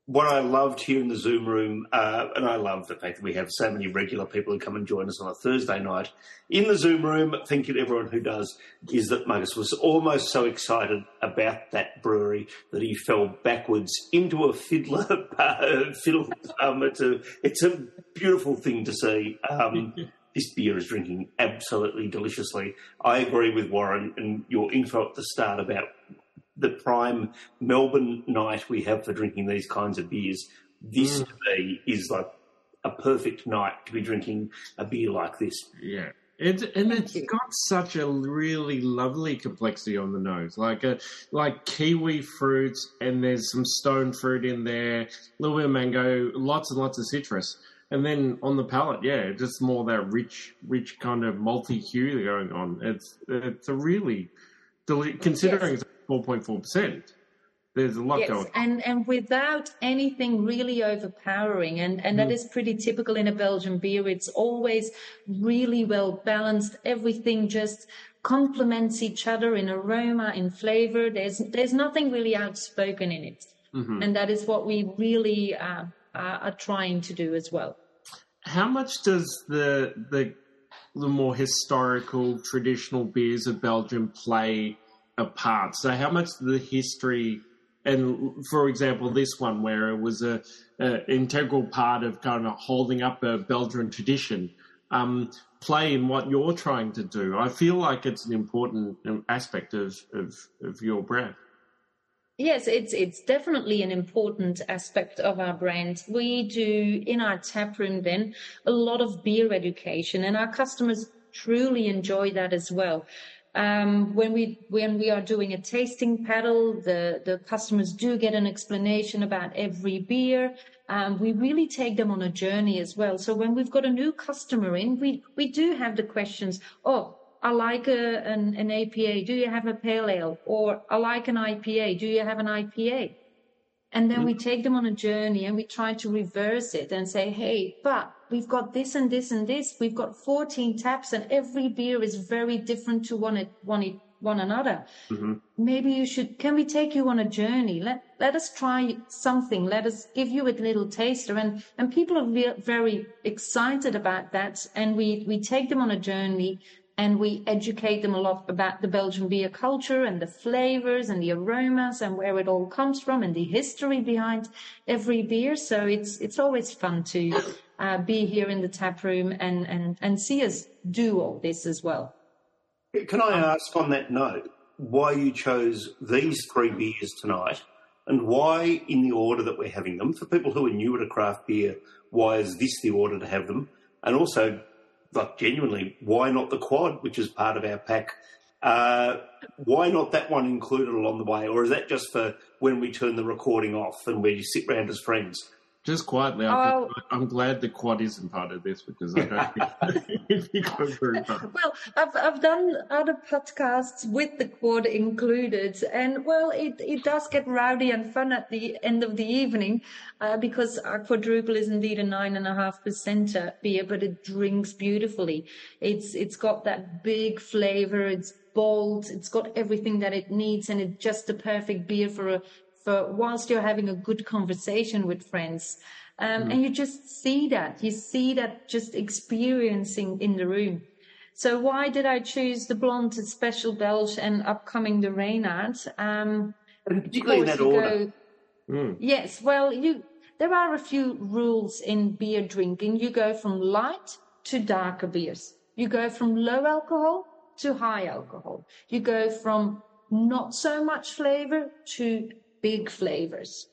Speaker 1: What I loved here in the Zoom room, uh, and I love the fact that we have so many regular people who come and join us on a Thursday night in the Zoom room. Thank you to everyone who does. Is that Marcus was almost so excited about that brewery that he fell backwards into a fiddler fiddle. Um, it's a it's a beautiful thing to see. Um, this beer is drinking absolutely deliciously. I agree with Warren and your info at the start about the prime Melbourne night we have for drinking these kinds of beers. This
Speaker 2: mm.
Speaker 1: to me is like a perfect night to be drinking a beer like this.
Speaker 2: Yeah. It, and it's got such a really lovely complexity on the nose, like a like kiwi fruits, and there's some stone fruit in there, a little bit of mango, lots and lots of citrus, and then on the palate, yeah, just more that rich, rich kind of multi hue going on. It's it's a really deli- considering yes. 4.4%. There's a lot
Speaker 3: yes,
Speaker 2: going on.
Speaker 3: And, and without anything really overpowering. And, and mm. that is pretty typical in a Belgian beer. It's always really well balanced. Everything just complements each other in aroma, in flavor. There's, there's nothing really outspoken in it.
Speaker 2: Mm-hmm.
Speaker 3: And that is what we really uh, are, are trying to do as well.
Speaker 2: How much does the, the the more historical, traditional beers of Belgium play a part? So how much the history and for example this one where it was a, a integral part of kind of holding up a Belgian tradition um, play in what you're trying to do? I feel like it's an important um, aspect of, of, of your brand.
Speaker 3: Yes, it's it's definitely an important aspect of our brand. We do in our tap room then a lot of beer education, and our customers truly enjoy that as well. Um, when we when we are doing a tasting paddle, the the customers do get an explanation about every beer. Um, we really take them on a journey as well. So when we've got a new customer in, we we do have the questions. Oh, I like a, an, an APA. Do you have a pale ale? Or I like an IPA. Do you have an IPA? And then we take them on a journey and we try to reverse it and say, hey, but we've got this and this and this. We've got 14 taps and every beer is very different to one, one, one another.
Speaker 2: Mhm.
Speaker 3: Maybe you should, can we take you on a journey? Let, let us try something. Let us give you a little taster. And, and people are ve- very excited about that. And we, we take them on a journey and we educate them a lot about the Belgian beer culture and the flavors and the aromas and where it all comes from and the history behind every beer. So it's it's always fun to uh, be here in the tap room and, and, and see us do all this as well.
Speaker 1: Can I ask on that note why you chose these three beers tonight and why in the order that we're having them? For people who are new at a craft beer, why is this the order to have them? And also, like genuinely, why not the quad, which is part of our pack? Uh, why not that one included along the way? Or is that just for when we turn the recording off and we sit round as friends?
Speaker 2: Just quietly,
Speaker 3: Oh.
Speaker 2: I'm glad the quad isn't part of this because I don't think it'd be very fun.
Speaker 3: Well, I've, I've done other podcasts with the quad included, and well, it, it does get rowdy and fun at the end of the evening uh, because our quadruple is indeed a nine and a half percent beer, but it drinks beautifully. It's it's got that big flavor. It's bold. It's got everything that it needs, and it's just the perfect beer for a whilst you're having a good conversation with friends. Um, And you just see that. You see that just experiencing in the room. So why did I choose the blonde Speciale Belge and upcoming the Reynard? Um,
Speaker 1: particularly in that order.
Speaker 3: go-
Speaker 2: Mm.
Speaker 3: Yes, well, you there are a few rules in beer drinking. You go from light to darker beers. You go from low alcohol to high alcohol. You go from not so much flavor to big flavors.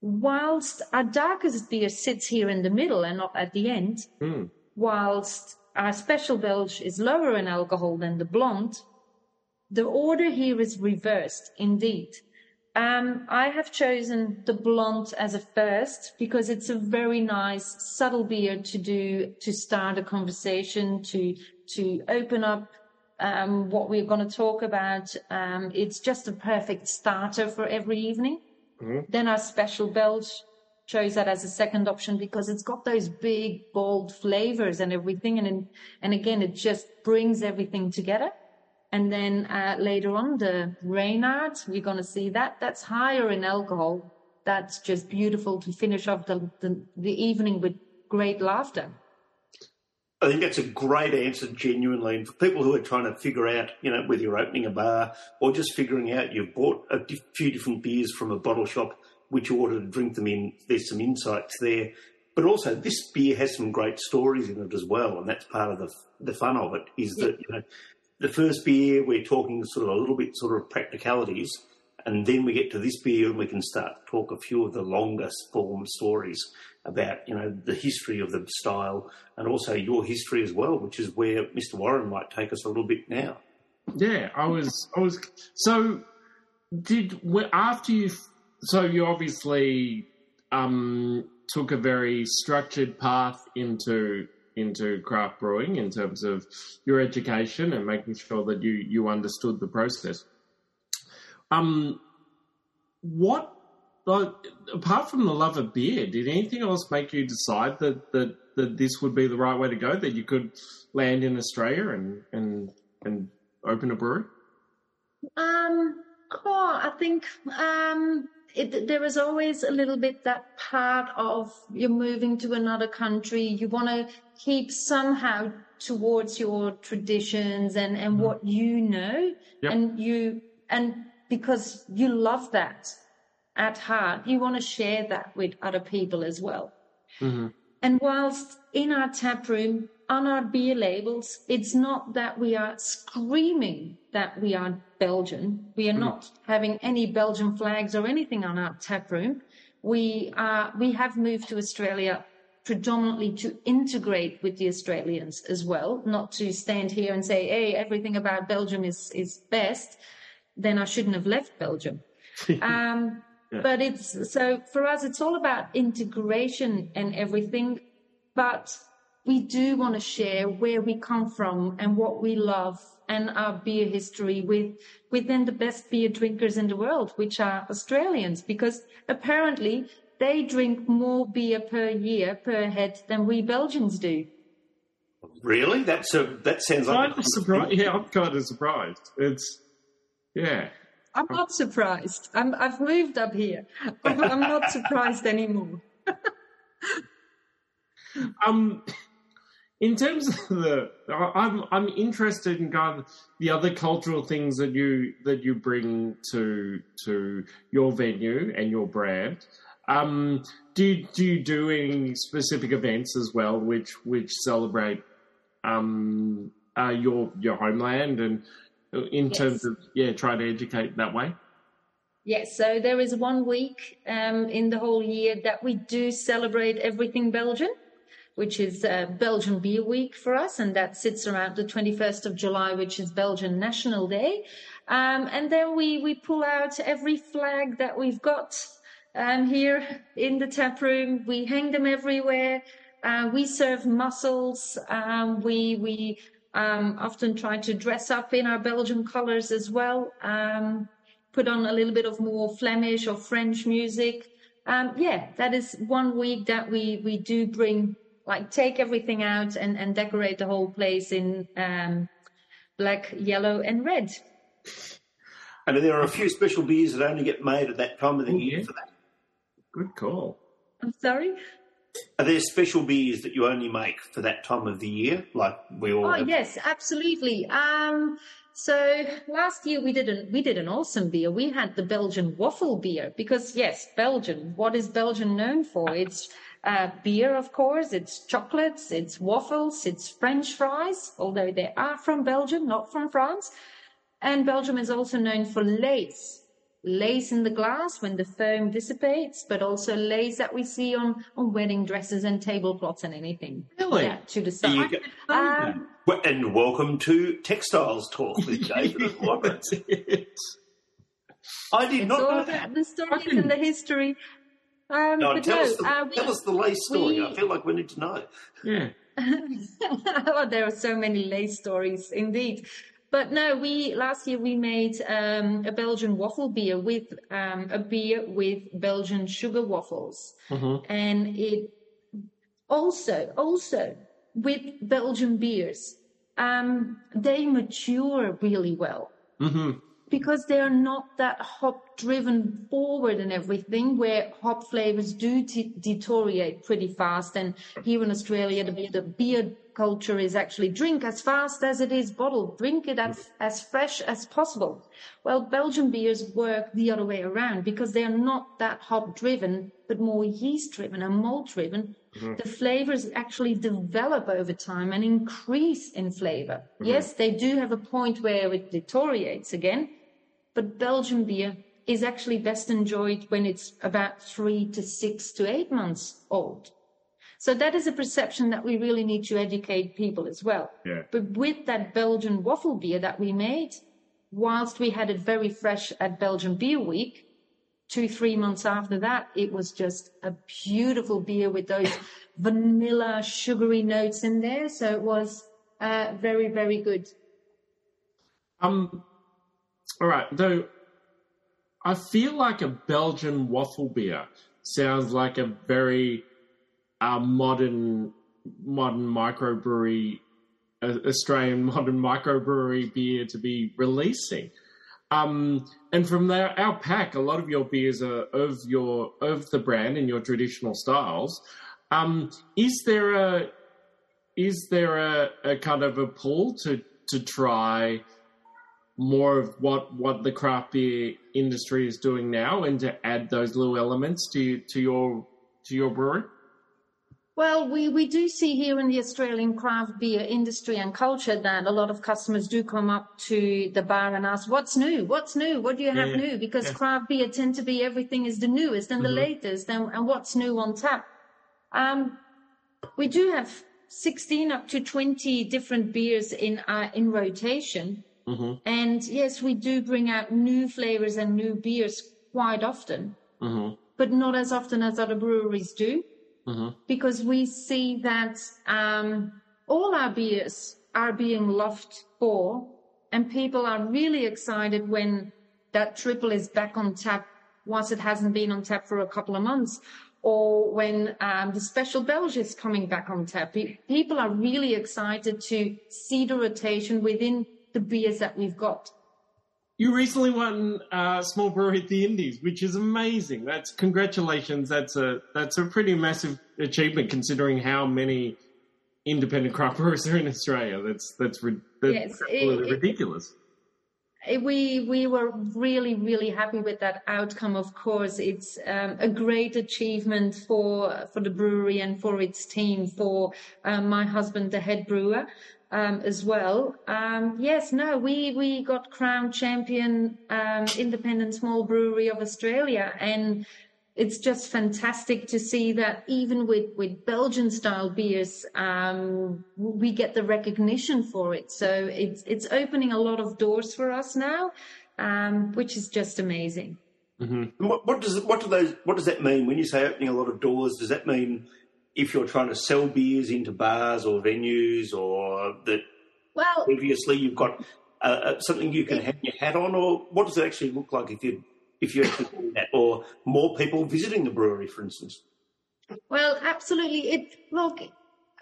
Speaker 3: Whilst our darkest beer sits here in the middle and not at the end,
Speaker 2: Mm.
Speaker 3: whilst our Speciale Belge is lower in alcohol than the blonde, the order here is reversed indeed. Um, I have chosen the blonde as a first because it's a very nice, subtle beer to do to start a conversation, to to open up um, what we're going to talk about. Um, it's just a perfect starter for every evening.
Speaker 2: Mhm.
Speaker 3: Then our Speciale Belge chose that as a second option because it's got those big, bold flavors and everything, and and again, it just brings everything together. And then uh, later on, the Reynard, we're going to see that. That's higher in alcohol. That's just beautiful to finish off the, the, the evening with great laughter.
Speaker 1: I think that's a great answer, genuinely. And for people who are trying to figure out, you know, whether you're opening a bar or just figuring out you've bought a few different beers from a bottle shop, which order to drink them in, there's some insights there. but also this beer has some great stories in it as well, and that's part of the the fun of it. Is that you know the first beer we're talking sort of a little bit sort of practicalities, and then we get to this beer and we can start to talk a few of the longer form stories about you know the history of the style and also your history as well, which is where Mr. Warren might take us a little bit now.
Speaker 2: Yeah, I was, I was. So, did after you? So you obviously um, took a very structured path into into craft brewing in terms of your education and making sure that you you understood the process. Um, what like, apart from the love of beer, did anything else make you decide that, that that this would be the right way to go? That you could land in Australia and and and open a brewery?
Speaker 3: Um, oh, I think um, it, there is always a little bit that part of you're moving to another country. You want to keep somehow towards your traditions and and mm. what you know, yep. and you and because you love that at heart, you want to share that with other people as well. Mm-hmm. And whilst in our tap room, on our beer labels, it's not that we are screaming that we are Belgian. We are mm-hmm. not having any Belgian flags or anything on our tap room. We are, we have moved to Australia predominantly to integrate with the Australians as well, not to stand here and say, hey, everything about Belgium is, is best. Then I shouldn't have left Belgium. um, but it's so for us, it's all about integration and everything. But we do want to share where we come from and what we love and our beer history with within the best beer drinkers in the world, which are Australians, because apparently they drink more beer per year per head than we Belgians do.
Speaker 1: Really? That's a that sounds like
Speaker 2: kind of surprised. Yeah, I'm kind of surprised. It's yeah.
Speaker 3: I'm not surprised. I'm, I've moved up here. I'm, I'm not surprised anymore.
Speaker 2: um, in terms of the, I'm I'm interested in kind of the other cultural things that you that you bring to to your venue and your brand. Um, do do you do any specific events as well, which which celebrate um, uh, your your homeland and in yes. terms of yeah try to educate that way
Speaker 3: yes so there is one week um, in the whole year that we do celebrate everything belgian which is uh, belgian beer week for us and that sits around the 21st of july which is belgian national day um, and then we we pull out every flag that we've got um, here in the tap room we hang them everywhere uh, we serve mussels. Um, we we um, often try to dress up in our Belgian colors as well. Um, put on a little bit of more Flemish or French music. Um, yeah, that is one week that we we do bring like take everything out and and decorate the whole place in um, black, yellow, and red.
Speaker 1: And there are a few special beers that only get made at that time of the oh, year yeah. for that.
Speaker 2: Good call.
Speaker 3: I'm sorry.
Speaker 1: Are there special beers that you only make for that time of the year, like we all?
Speaker 3: Oh have? yes, absolutely. Um, so last year we did an we did an awesome beer. We had the Belgian waffle beer because yes, Belgian. What is Belgian known for? It's uh, beer, of course. It's chocolates. It's waffles. It's French fries. Although they are from Belgium, not from France. And Belgium is also known for lace lace in the glass when the foam dissipates, but also lace that we see on, on wedding dresses and tablecloths and anything.
Speaker 2: Really?
Speaker 3: Yeah, to the side.
Speaker 1: Um, and welcome to Textiles Talk with Davydd and I did not know that.
Speaker 3: The stories and the history. Um,
Speaker 1: no, tell, no, us the, uh, we, tell us the lace story. We, I feel like we need to know.
Speaker 2: Yeah.
Speaker 3: oh, there are so many lace stories, indeed. But no, we last year we made um, a Belgian waffle beer with um, a beer with Belgian sugar waffles, mm-hmm. and it also also with Belgian beers. Um, they mature really well. Mm-hmm because they are not that hop driven forward and everything, where hop flavors do t- deteriorate pretty fast. And here in Australia, the, the beer culture is actually drink as fast as it is bottled, drink it as, as fresh as possible. Well, Belgian beers work the other way around because they are not that hop driven, but more yeast driven and malt driven. Mm-hmm. The flavors actually develop over time and increase in flavor. Mm-hmm. Yes, they do have a point where it deteriorates again, but Belgian beer is actually best enjoyed when it's about three to six to eight months old. So that is a perception that we really need to educate people as well.
Speaker 2: Yeah.
Speaker 3: But with that Belgian waffle beer that we made, whilst we had it very fresh at Belgian Beer Week, two, three months after that, it was just a beautiful beer with those vanilla, sugary notes in there. So it was uh, very, very good.
Speaker 2: Um, all right. Though I feel like a Belgian waffle beer sounds like a very uh, modern, modern microbrewery, uh, Australian modern microbrewery beer to be releasing. Um, and from there, our pack, a lot of your beers are of your of the brand and your traditional styles. Um, is there a is there a, a kind of a pull to to try more of what what the craft beer industry is doing now, and to add those little elements to to your to your brewery?
Speaker 3: Well, we, we do see here in the Australian craft beer industry and culture that a lot of customers do come up to the bar and ask, what's new? What's new? What do you have yeah, new? Because yeah. craft beer tend to be everything is the newest and the mm-hmm. latest and, and what's new on tap. Um, we do have 16 up to 20 different beers in, uh, in rotation.
Speaker 2: Mm-hmm.
Speaker 3: And yes, we do bring out new flavors and new beers quite often,
Speaker 2: mm-hmm.
Speaker 3: but not as often as other breweries do
Speaker 2: mm-hmm.
Speaker 3: because we see that um, all our beers are being loved for, and people are really excited when that triple is back on tap once it hasn't been on tap for a couple of months, or when um, the Speciale Belge is coming back on tap. People are really excited to see the rotation within the beers that we've got.
Speaker 2: You recently won uh, Small Brewery at the Indies, which is amazing. That's congratulations. That's a that's a pretty massive achievement considering how many independent craft brewers are in Australia. That's that's, that's yes, absolutely it, ridiculous.
Speaker 3: It, we we were really really happy with that outcome. Of course, it's um, a great achievement for for the brewery and for its team. For um, my husband, the head brewer, um, as well. Um, yes, no, we, we got crowned champion um, independent small brewery of Australia, and it's just fantastic to see that even with, with Belgian style beers, um, we get the recognition for it. So it's it's opening a lot of doors for us now, um, which is just amazing.
Speaker 1: Mm-hmm. What, what, does what do those what does that mean when you say opening a lot of doors? Does that mean if you're trying to sell beers into bars or venues or that
Speaker 3: well
Speaker 1: previously you've got uh, uh, something you can hang your hat on or what does it actually look like if you if you're actually doing that or more people visiting the brewery for instance?
Speaker 3: Well absolutely. It look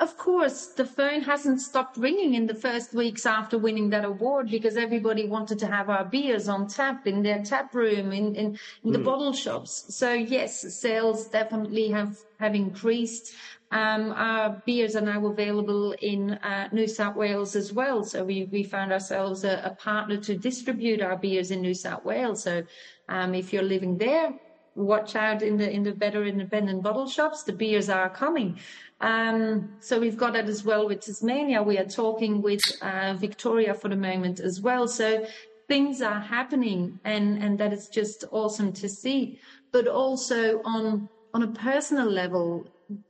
Speaker 3: of course, the phone hasn't stopped ringing in the first weeks after winning that award because everybody wanted to have our beers on tap in their tap room, in, in, in mm. the hmm. bottle shops. So yes, sales definitely have, have increased. Um, our beers are now available in uh, New South Wales as well. So we, we found ourselves a, a, partner to distribute our beers in New South Wales. So um, if you're living there, watch out in the in the better independent bottle shops. The beers are coming. Um, so we've got that as well with Tasmania. We are talking with uh, Victoria for the moment as well. So things are happening, and and that is just awesome to see. But also on on a personal level,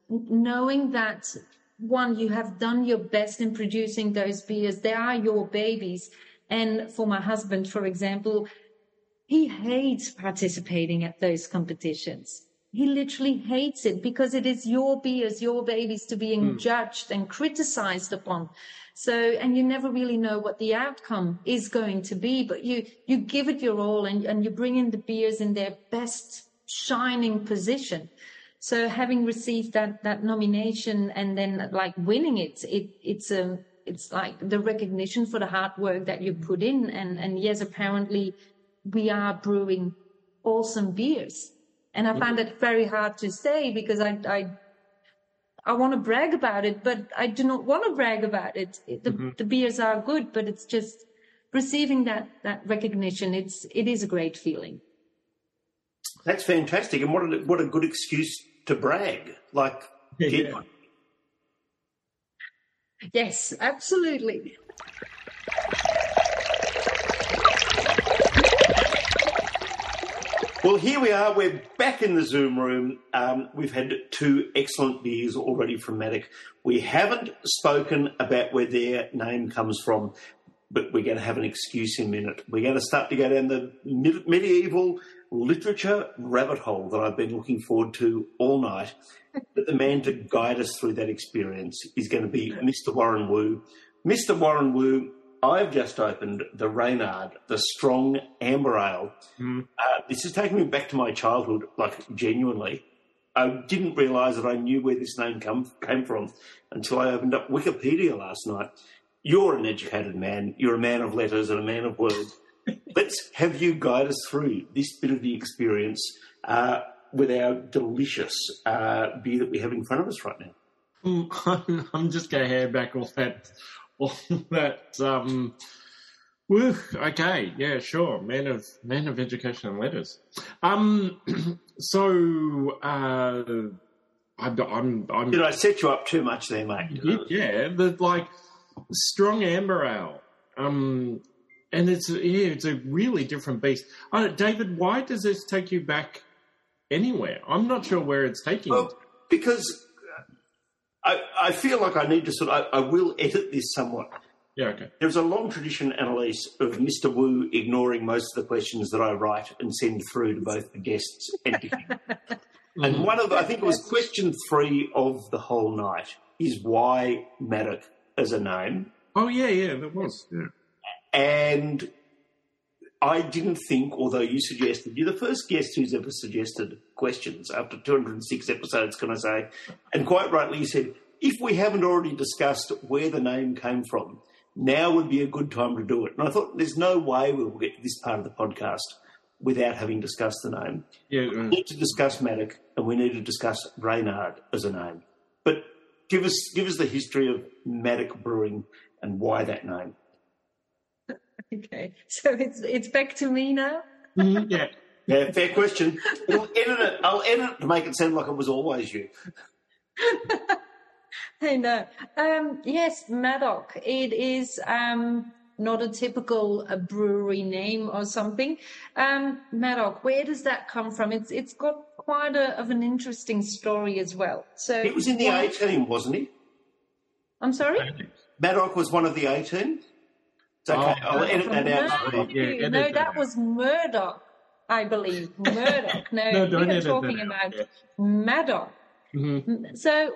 Speaker 3: knowing that one you have done your best in producing those beers. They are your babies. And for my husband, for example, he hates participating at those competitions. He literally hates it because it is your beers, your babies to being mm. judged and criticized upon. So, and you never really know what the outcome is going to be, but you, you give it your all and, and you bring in the beers in their best shining position. So having received that, that nomination and then like winning it, it, it's a, it's like the recognition for the hard work that you put in. And, and yes, apparently we are brewing awesome beers. And I find it very hard to say because I, I, I want to brag about it, but I do not want to brag about it. The, mm-hmm. the beers are good, but it's just receiving that, that recognition. It's, it is a great feeling.
Speaker 1: That's fantastic. And what a, what a good excuse to brag. Like,
Speaker 2: Yeah.
Speaker 3: Yes, absolutely.
Speaker 1: Well, here we are. We're back in the Zoom room. Um, we've had two excellent beers already from Madocke. We haven't spoken about where their name comes from, but we're going to have an excuse in a minute. We're going to start to go down the medieval literature rabbit hole that I've been looking forward to all night. But the man to guide us through that experience is going to be Mr. Warren Wu. Mr. Warren Wu, I've just opened the Reynard, the strong amber ale.
Speaker 2: Mm.
Speaker 1: Uh, this is taking me back to my childhood, like genuinely. I didn't realise that I knew where this name come, came from until I opened up Wikipedia last night. You're an educated man. You're a man of letters and a man of words. Let's have you guide us through this bit of the experience uh, with our delicious uh, beer that we have in front of us right now.
Speaker 2: Mm, I'm just going to hand back all that, all that. Um, woo, okay, yeah, sure. Man of man of education and letters. Um, so uh, I'm I'm I'm
Speaker 1: Did I set you up too much there, mate?
Speaker 2: yeah, the like strong amber ale. Um, and it's yeah, it's a really different beast. Don't, Davydd, why does this take you back anywhere? I'm not sure where it's taking.
Speaker 1: Well, because I, I feel like I need to sort of, I, I will edit this somewhat.
Speaker 2: Yeah, okay.
Speaker 1: There's a long tradition, Annelies, of Mr. Wu ignoring most of the questions that I write and send through to both the guests and to him. and one of, the, I think it was question three of the whole night, is why Madocke as a name.
Speaker 2: Oh yeah, yeah, that was. Yeah.
Speaker 1: And I didn't think, although you suggested, you're the first guest who's ever suggested questions after 206 episodes, can I say? And quite rightly, you said, if we haven't already discussed where the name came from, now would be a good time to do it. And I thought, there's no way we'll get to this part of the podcast without having discussed the name.
Speaker 2: Yeah,
Speaker 1: We need to discuss Madocke and we need to discuss Reynard as a name. But give us give us the history of Madocke Brewing and why that name.
Speaker 3: Okay, so it's it's back to me now.
Speaker 2: mhm, yeah.
Speaker 1: Yeah, fair question. We'll edit it. I'll edit it to make it sound like it was always you.
Speaker 3: I know. Um, yes, Madocke. It is um, not a typical uh, brewery name or something. Um, Madocke. Where does that come from? It's it's got quite a, of an interesting story as well. So
Speaker 1: it was in the
Speaker 3: why-
Speaker 1: A team, wasn't he?
Speaker 3: I'm sorry.
Speaker 1: Maddock was one of the 18. It's okay.
Speaker 2: Oh,
Speaker 1: I'll edit that
Speaker 3: no,
Speaker 1: out.
Speaker 2: No. Yeah, edit
Speaker 3: no,
Speaker 2: that
Speaker 3: that
Speaker 2: out.
Speaker 3: was Murdoch, I believe. Murdoch. No,
Speaker 2: No, don't
Speaker 3: we are talking about
Speaker 2: yeah.
Speaker 3: Madocke.
Speaker 2: Mhm.
Speaker 3: So,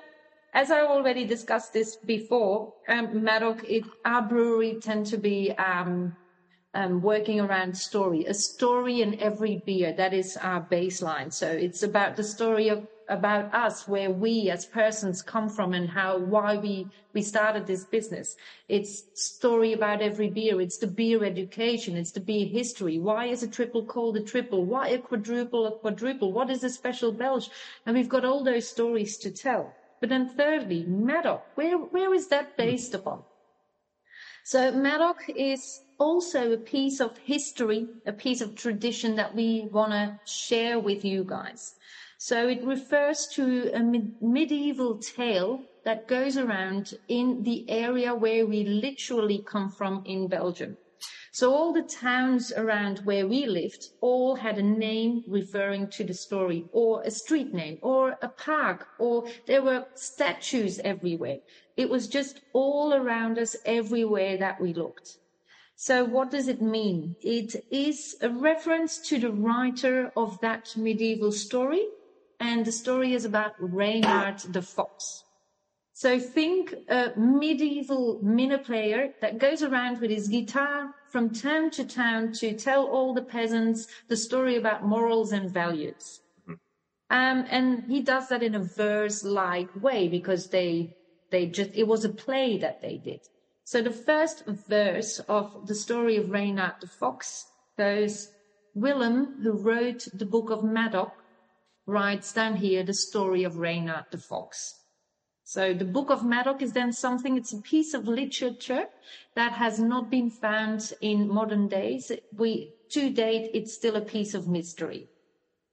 Speaker 3: as I already discussed this before, um, Madocke, it, our brewery tend to be um, um, working around story, a story in every beer. That is our baseline. So it's about the story of about us, where we as persons come from, and how why we we started this business. It's story about every beer. It's the beer education. It's the beer history. Why is a triple called a triple? Why a quadruple a quadruple? What is a Speciale Belge? And we've got all those stories to tell. But then thirdly, Madocke, where where is that based upon? So Madocke is also a piece of history, a piece of tradition that we want to share with you guys. So it refers to a mid- medieval tale that goes around in the area where we literally come from in Belgium. So all the towns around where we lived all had a name referring to the story or a street name or a park or there were statues everywhere. It was just all around us everywhere that we looked. So what does it mean? It is a reference to the writer of that medieval story and the story is about Reynard the Fox. So think a medieval minne player that goes around with his guitar from town to town to tell all the peasants the story about morals and values. Um, and he does that in a verse-like way because they they just it was a play that they did. So the first verse of the story of Reynard the Fox goes, Willem, who wrote the book of Madocke, writes down here the story of Reynard the Fox. So the Book of Madocke is then something, it's a piece of literature that has not been found in modern days. We, to date, it's still a piece of mystery.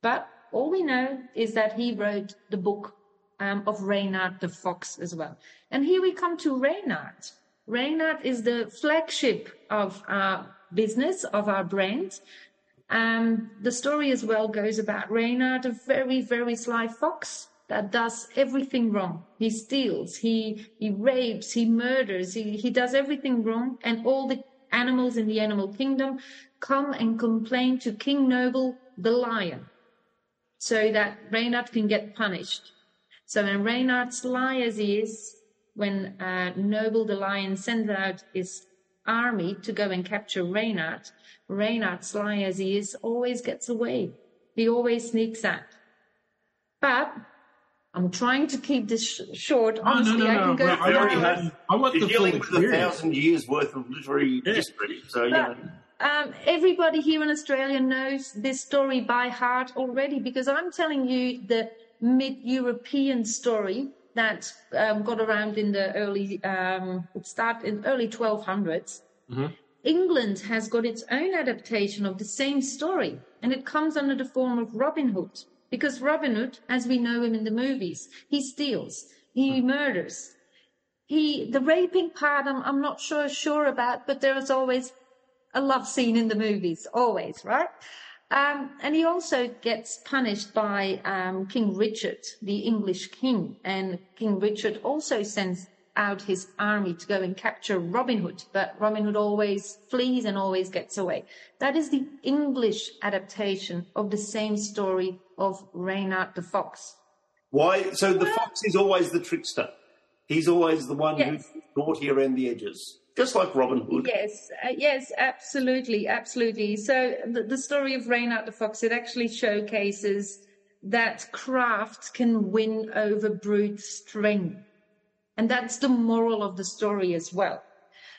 Speaker 3: But all we know is that he wrote the book um, of Reynard the Fox as well. And here we come to Reynard. Reynard is the flagship of our business, of our brand. Um, the story as well goes about Reynard, a very, very sly fox that does everything wrong. He steals, he, he rapes, he murders, he, he does everything wrong, and all the animals in the animal kingdom come and complain to King Noble the lion so that Reynard can get punished. So when Reynard, sly as he is, when uh, Noble the lion sends out his army to go and capture Reynard, Reynard, sly as he is, always gets away. He always sneaks out. But I'm trying to keep this sh- short.
Speaker 2: Oh, no, no,
Speaker 3: Honestly, I
Speaker 2: no,
Speaker 3: can go
Speaker 2: right,
Speaker 3: for
Speaker 2: I
Speaker 1: already
Speaker 3: hours.
Speaker 1: had-
Speaker 2: I want
Speaker 1: You're
Speaker 2: the full
Speaker 1: dealing with a thousand years worth of literary
Speaker 2: Yeah.
Speaker 1: history. So, yeah.
Speaker 3: um, everybody here in Australia knows this story by heart already because I'm telling you the mid-European story that um, got around in the early, um, it started in early 1200s. England has got its own adaptation of the same story, and it comes under the form of Robin Hood. Because Robin Hood, as we know him in the movies, he steals, he murders, he the raping part I'm, I'm not sure sure about, but there is always a love scene in the movies, always, right? Um, and he also gets punished by um, King Richard, the English king, and King Richard also sends out his army to go and capture Robin Hood, but Robin Hood always flees and always gets away. That is the English adaptation of the same story of Reynard the Fox.
Speaker 1: Why? So the fox is always the trickster. He's always the one
Speaker 3: Yes.
Speaker 1: who's naughty around the edges, just like Robin Hood.
Speaker 3: Yes, uh, yes, absolutely, absolutely. So the, the story of Reynard the Fox, it actually showcases that craft can win over brute strength. And that's the moral of the story as well.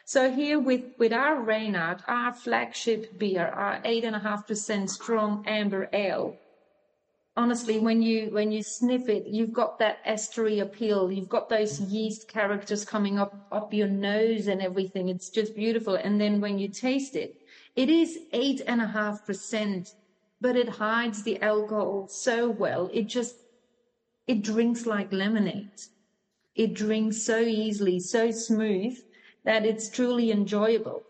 Speaker 3: So here with, with our Reynard, our flagship beer, our eight and a half percent strong amber ale, honestly, when you when you sniff it, you've got that estery appeal. You've got those yeast characters coming up up your nose and everything. It's just beautiful. And then when you taste it, it is eight and a half percent, but it hides the alcohol so well. It just it drinks like lemonade. It drinks so easily, so smooth that it's truly enjoyable.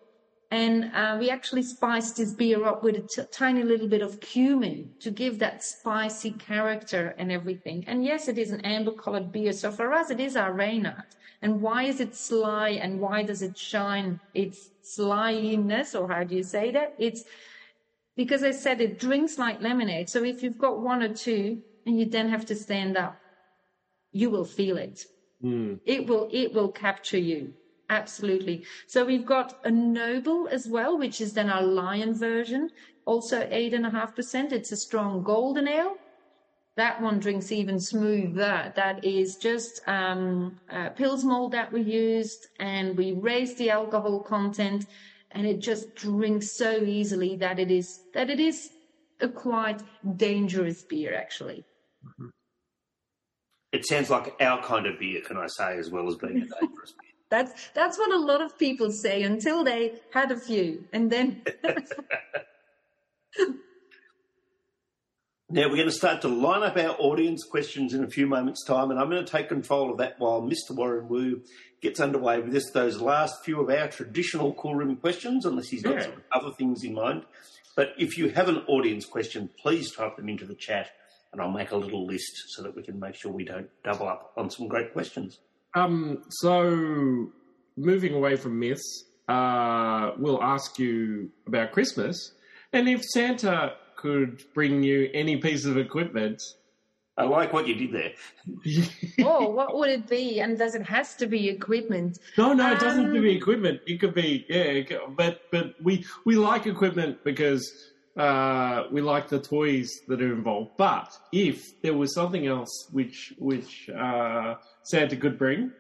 Speaker 3: And uh, we actually spiced this beer up with a t- tiny little bit of cumin to give that spicy character and everything. And yes, it is an amber colored beer. So for us, it is our Reynard. And why is it sly and why does it shine its slyness or how do you say that? It's because I said it drinks like lemonade. So if you've got one or two and you then have to stand up, you will feel it. It will, it will capture you. Absolutely. So we've got a noble as well, which is then our lion version. Also eight and a half percent. It's a strong golden ale. That one drinks even smoother. That is just um, uh, Pils mold that we used, and we raised the alcohol content, and it just drinks so easily that it is that it is a quite dangerous beer, actually.
Speaker 1: It sounds like our kind of beer, can I say, as well as being a dangerous beer.
Speaker 3: That's that's what a lot of people say until they had a few, and then
Speaker 1: Now we're going to start to line up our audience questions in a few moments' time, and I'm going to take control of that while Mr. Warren Wu gets underway with this, those last few of our traditional cool room questions, unless he's got
Speaker 2: Yeah.
Speaker 1: some other things in mind. But if you have an audience question, please type them into the chat, and I'll make a little list so that we can make sure we don't double up on some great questions.
Speaker 2: Um, so moving away from myths, uh, we'll ask you about Christmas, and if Santa could bring you any piece of equipment.
Speaker 1: I like what you did there.
Speaker 3: oh, what would it be? And does it has to be equipment?
Speaker 2: No, no, it doesn't have to be
Speaker 3: Um,
Speaker 2: equipment. It could be, yeah, it could- but but we we like equipment because uh, we like the toys that are involved. But if there was something else which which uh, Santa could bring,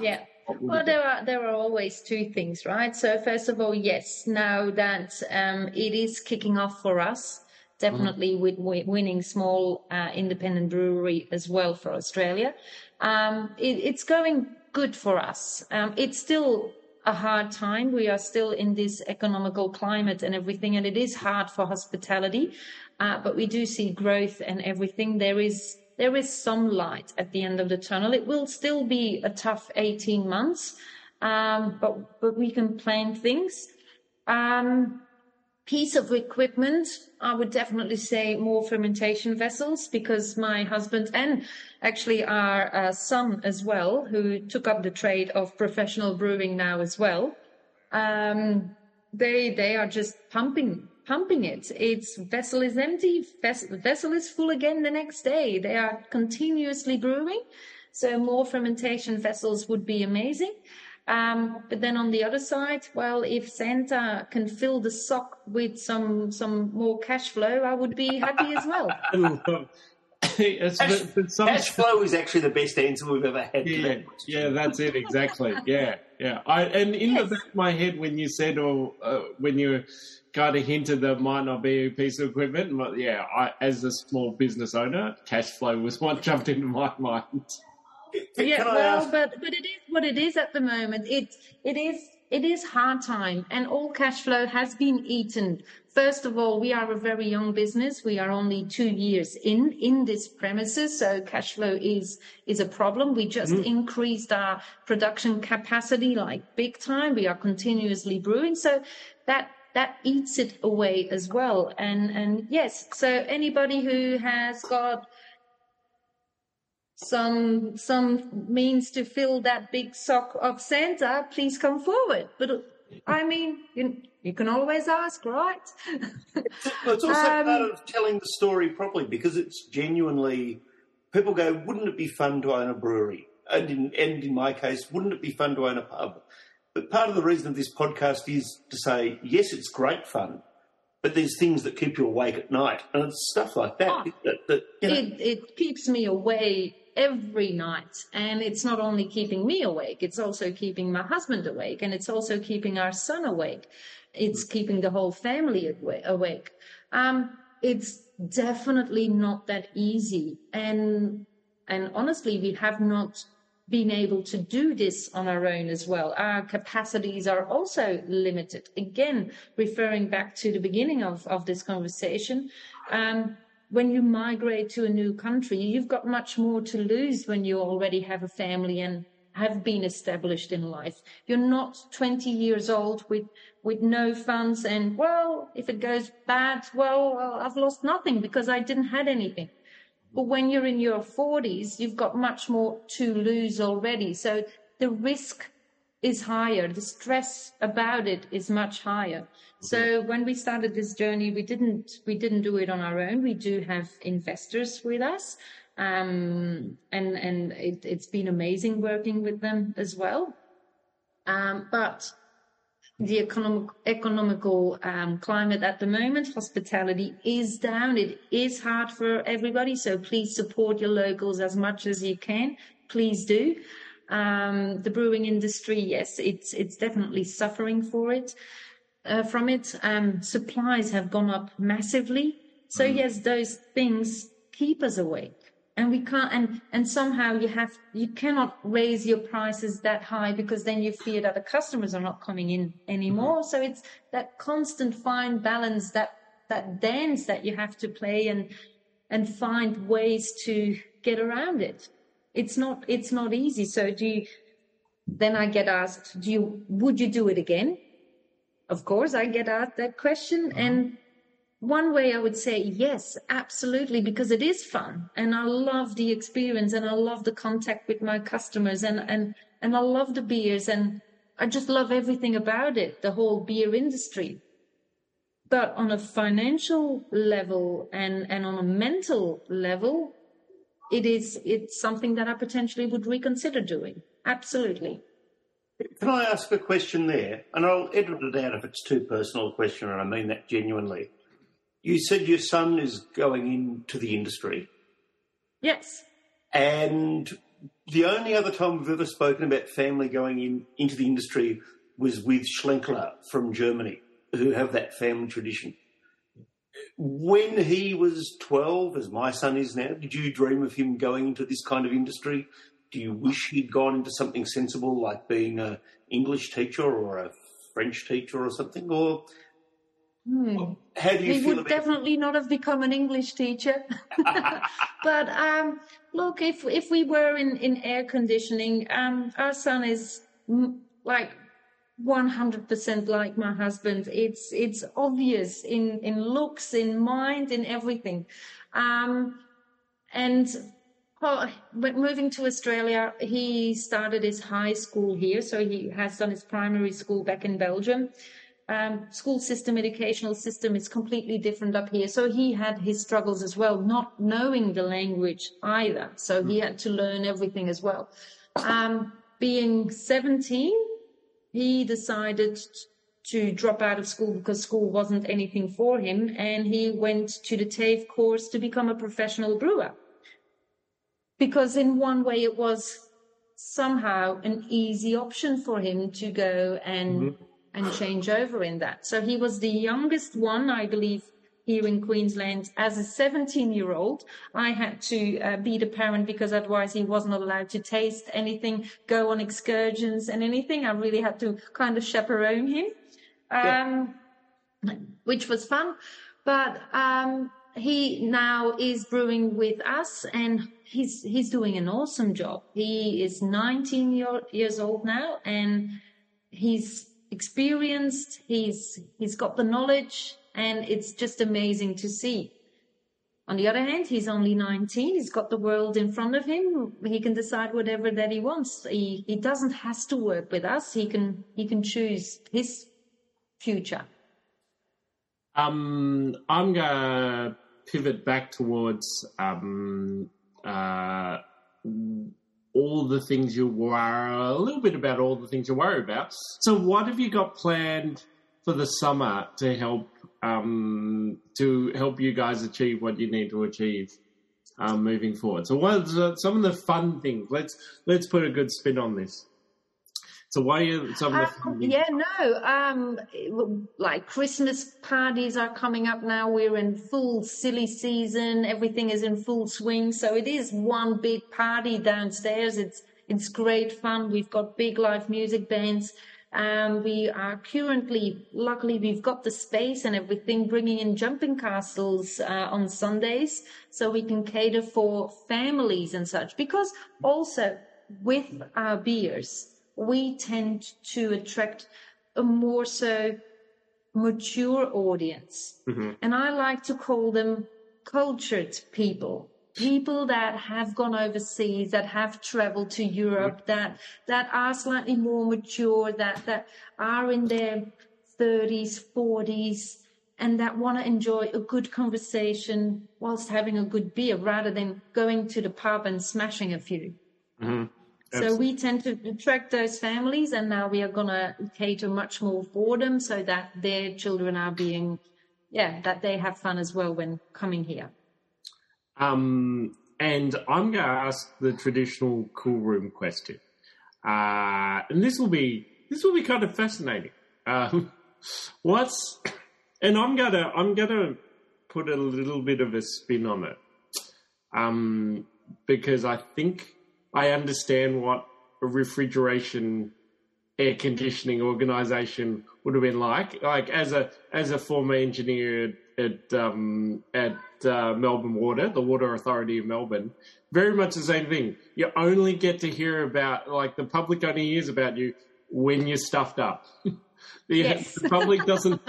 Speaker 3: Yeah. Well, there are there are always two things, right? So first of all, yes, now that um, it is kicking off for us, definitely with wi- winning small uh, independent brewery as well for Australia, um, it, it's going good for us. Um, it's still a hard time. We are still in this economical climate and everything, and it is hard for hospitality. Uh, but we do see growth and everything. There is there is some light at the end of the tunnel. It will still be a tough 18 months, um, but but we can plan things. Um, piece of equipment, I would definitely say more fermentation vessels because my husband and actually our uh, son as well, who took up the trade of professional brewing now as well, um, they they are just pumping pumping it. Its vessel is empty, vessel, vessel is full again the next day. They are continuously brewing. So more fermentation vessels would be amazing. Um, but then on the other side, well, if Santa can fill the sock with some some more cash flow, I would be happy as well.
Speaker 1: cash, some... cash, flow is actually the best answer we've ever had.
Speaker 2: Yeah, that yeah, that's it exactly. Yeah, yeah. I, and in yes. the back of my head, when you said or uh, when you kind of hinted that might not be a piece of equipment, but yeah, I, as a small business owner, cash flow was what jumped into my mind.
Speaker 3: Yeah, well, ask? but but it is what it is at the moment. It it is it is hard time, and all cash flow has been eaten. First of all, we are a very young business. We are only two years in in this premises, so cash flow is is a problem. We just mm. increased our production capacity like big time. We are continuously brewing, so that that eats it away as well. And and yes, so anybody who has got some some means to fill that big sock of Santa, please come forward. But I mean, you, you can always ask, right?
Speaker 1: it's also um, part of telling the story properly because it's genuinely. People go, wouldn't it be fun to own a brewery? And in, and in my case, wouldn't it be fun to own a pub? But part of the reason of this podcast is to say, yes, it's great fun, but there's things that keep you awake at night, and it's stuff like that. Oh, that, that
Speaker 3: you know, it, it keeps me away every night. And it's not only keeping me awake, it's also keeping my husband awake, and it's also keeping our son awake. It's keeping the whole family awake. Um, it's definitely not that easy. And, and honestly, we have not been able to do this on our own as well. Our capacities are also limited. Again, referring back to the beginning of, of this conversation, um, when you migrate to a new country, you've got much more to lose when you already have a family and have been established in life. You're not 20 years old with, with no funds and, well, if it goes bad, well, I've lost nothing because I didn't had anything. But when you're in your 40s, you've got much more to lose already. So the risk is higher. The stress about it is much higher. So when we started this journey, we didn't we didn't do it on our own. We do have investors with us, um, and and it, has been amazing working with them as well. Um, but the economic, economical um, climate at the moment, hospitality is down. It is hard for everybody. So please support your locals as much as you can. Please do. Um, the brewing industry, yes, it's it's definitely suffering for it uh, from it. Um, supplies have gone up massively. So mm. yes, those things keep us awake. And we can't, and, and somehow you have, you cannot raise your prices that high because then you fear that the customers are not coming in anymore. Mm-hmm. So it's that constant fine balance, that, that dance that you have to play and, and find ways to get around it. It's not, it's not easy. So do you, then I get asked, do you, would you do it again? Of course, I get asked that question. Uh-huh. And one way I would say yes, absolutely, because it is fun. And I love the experience and I love the contact with my customers and, and, and I love the beers and I just love everything about it, the whole beer industry. But on a financial level and, and on a mental level, it is, it's something that I potentially would reconsider doing. Absolutely.
Speaker 1: Can I ask a question there? And I'll edit it out if it's too personal a question, and I mean that genuinely. You said your son is going into the industry.
Speaker 3: Yes.
Speaker 1: And the only other time we've ever spoken about family going in into the industry was with Schlenkerla from Germany, who have that family tradition. When he was 12, as my son is now, did you dream of him going into this kind of industry? do you wish he'd gone into something sensible like being an English teacher or a French teacher or something? Or
Speaker 3: Hmm.
Speaker 1: How do you
Speaker 3: He would definitely not have become an English teacher. but um, look, if if we were in, in air conditioning, um, our son is like 100% like my husband. It's it's obvious in in looks, in mind, in everything. Um, and well, when moving to Australia, he started his high school here, so he has done his primary school back in Belgium. Um, school system, educational system is completely different up here. So he had his struggles as well, not knowing the language either. So he had to learn everything as well. Um, being 17, he decided to drop out of school because school wasn't anything for him, and he went to the TAFE course to become a professional brewer. Because in one way, it was somehow an easy option for him to go and mm-hmm. and change over in that. So he was the youngest one, I believe, here in Queensland as a 17 year old. I had to uh, be the parent because otherwise he wasn't allowed to taste anything, go on excursions and anything. I really had to kind of chaperone him, um, which was fun. But um, he now is brewing with us and he's he's doing an awesome job. He is 19 year, years old now and he's experienced, he's he's got the knowledge and it's just amazing to see. On the other hand, he's only 19. He's got the world in front of him. He can decide whatever that he wants. He, he doesn't has to work with us. He can, he can choose his future.
Speaker 2: Um, I'm gonna pivot back towards um, uh, all the things you worry a little bit about all the things you worry about. So, what have you got planned for the summer to help um, to help you guys achieve what you need to achieve um, moving forward? So, what are some of the fun things? Let's let's put a good spin on this. So, what are some of the fun
Speaker 3: Um,
Speaker 2: things?
Speaker 3: yeah, no. Um, like Christmas parties are coming up now. We're in full silly season. Everything is in full swing. So it is one big party downstairs. It's it's great fun. We've got big live music bands. Um, we are currently, luckily, we've got the space and everything, bringing in jumping castles uh, on Sundays, so we can cater for families and such. Because also with our beers, we tend to attract a more so mature audience. And I like to call them cultured people. People that have gone overseas, that have traveled to Europe, that that are slightly more mature, that that are in their thirties, forties, and that want to enjoy a good conversation whilst having a good beer rather than going to the pub and smashing a few. Mm-hmm. So we tend to attract those families, and now we are going to cater much more for them so that their children are being, yeah, that they have fun as well when coming here.
Speaker 2: Um, and I'm going to ask the traditional cool room question, uh, and this will be this will be kind of fascinating. Um, what's and I'm gonna I'm gonna put a little bit of a spin on it, um, because I think I understand what refrigeration air conditioning organization would have been like. Like as a as a former engineer at um, at uh, Melbourne Water, the Water Authority of Melbourne, very much the same thing. You only get to hear about like the public only hears about you when you're stuffed up. the,
Speaker 3: Yes.
Speaker 2: the public doesn't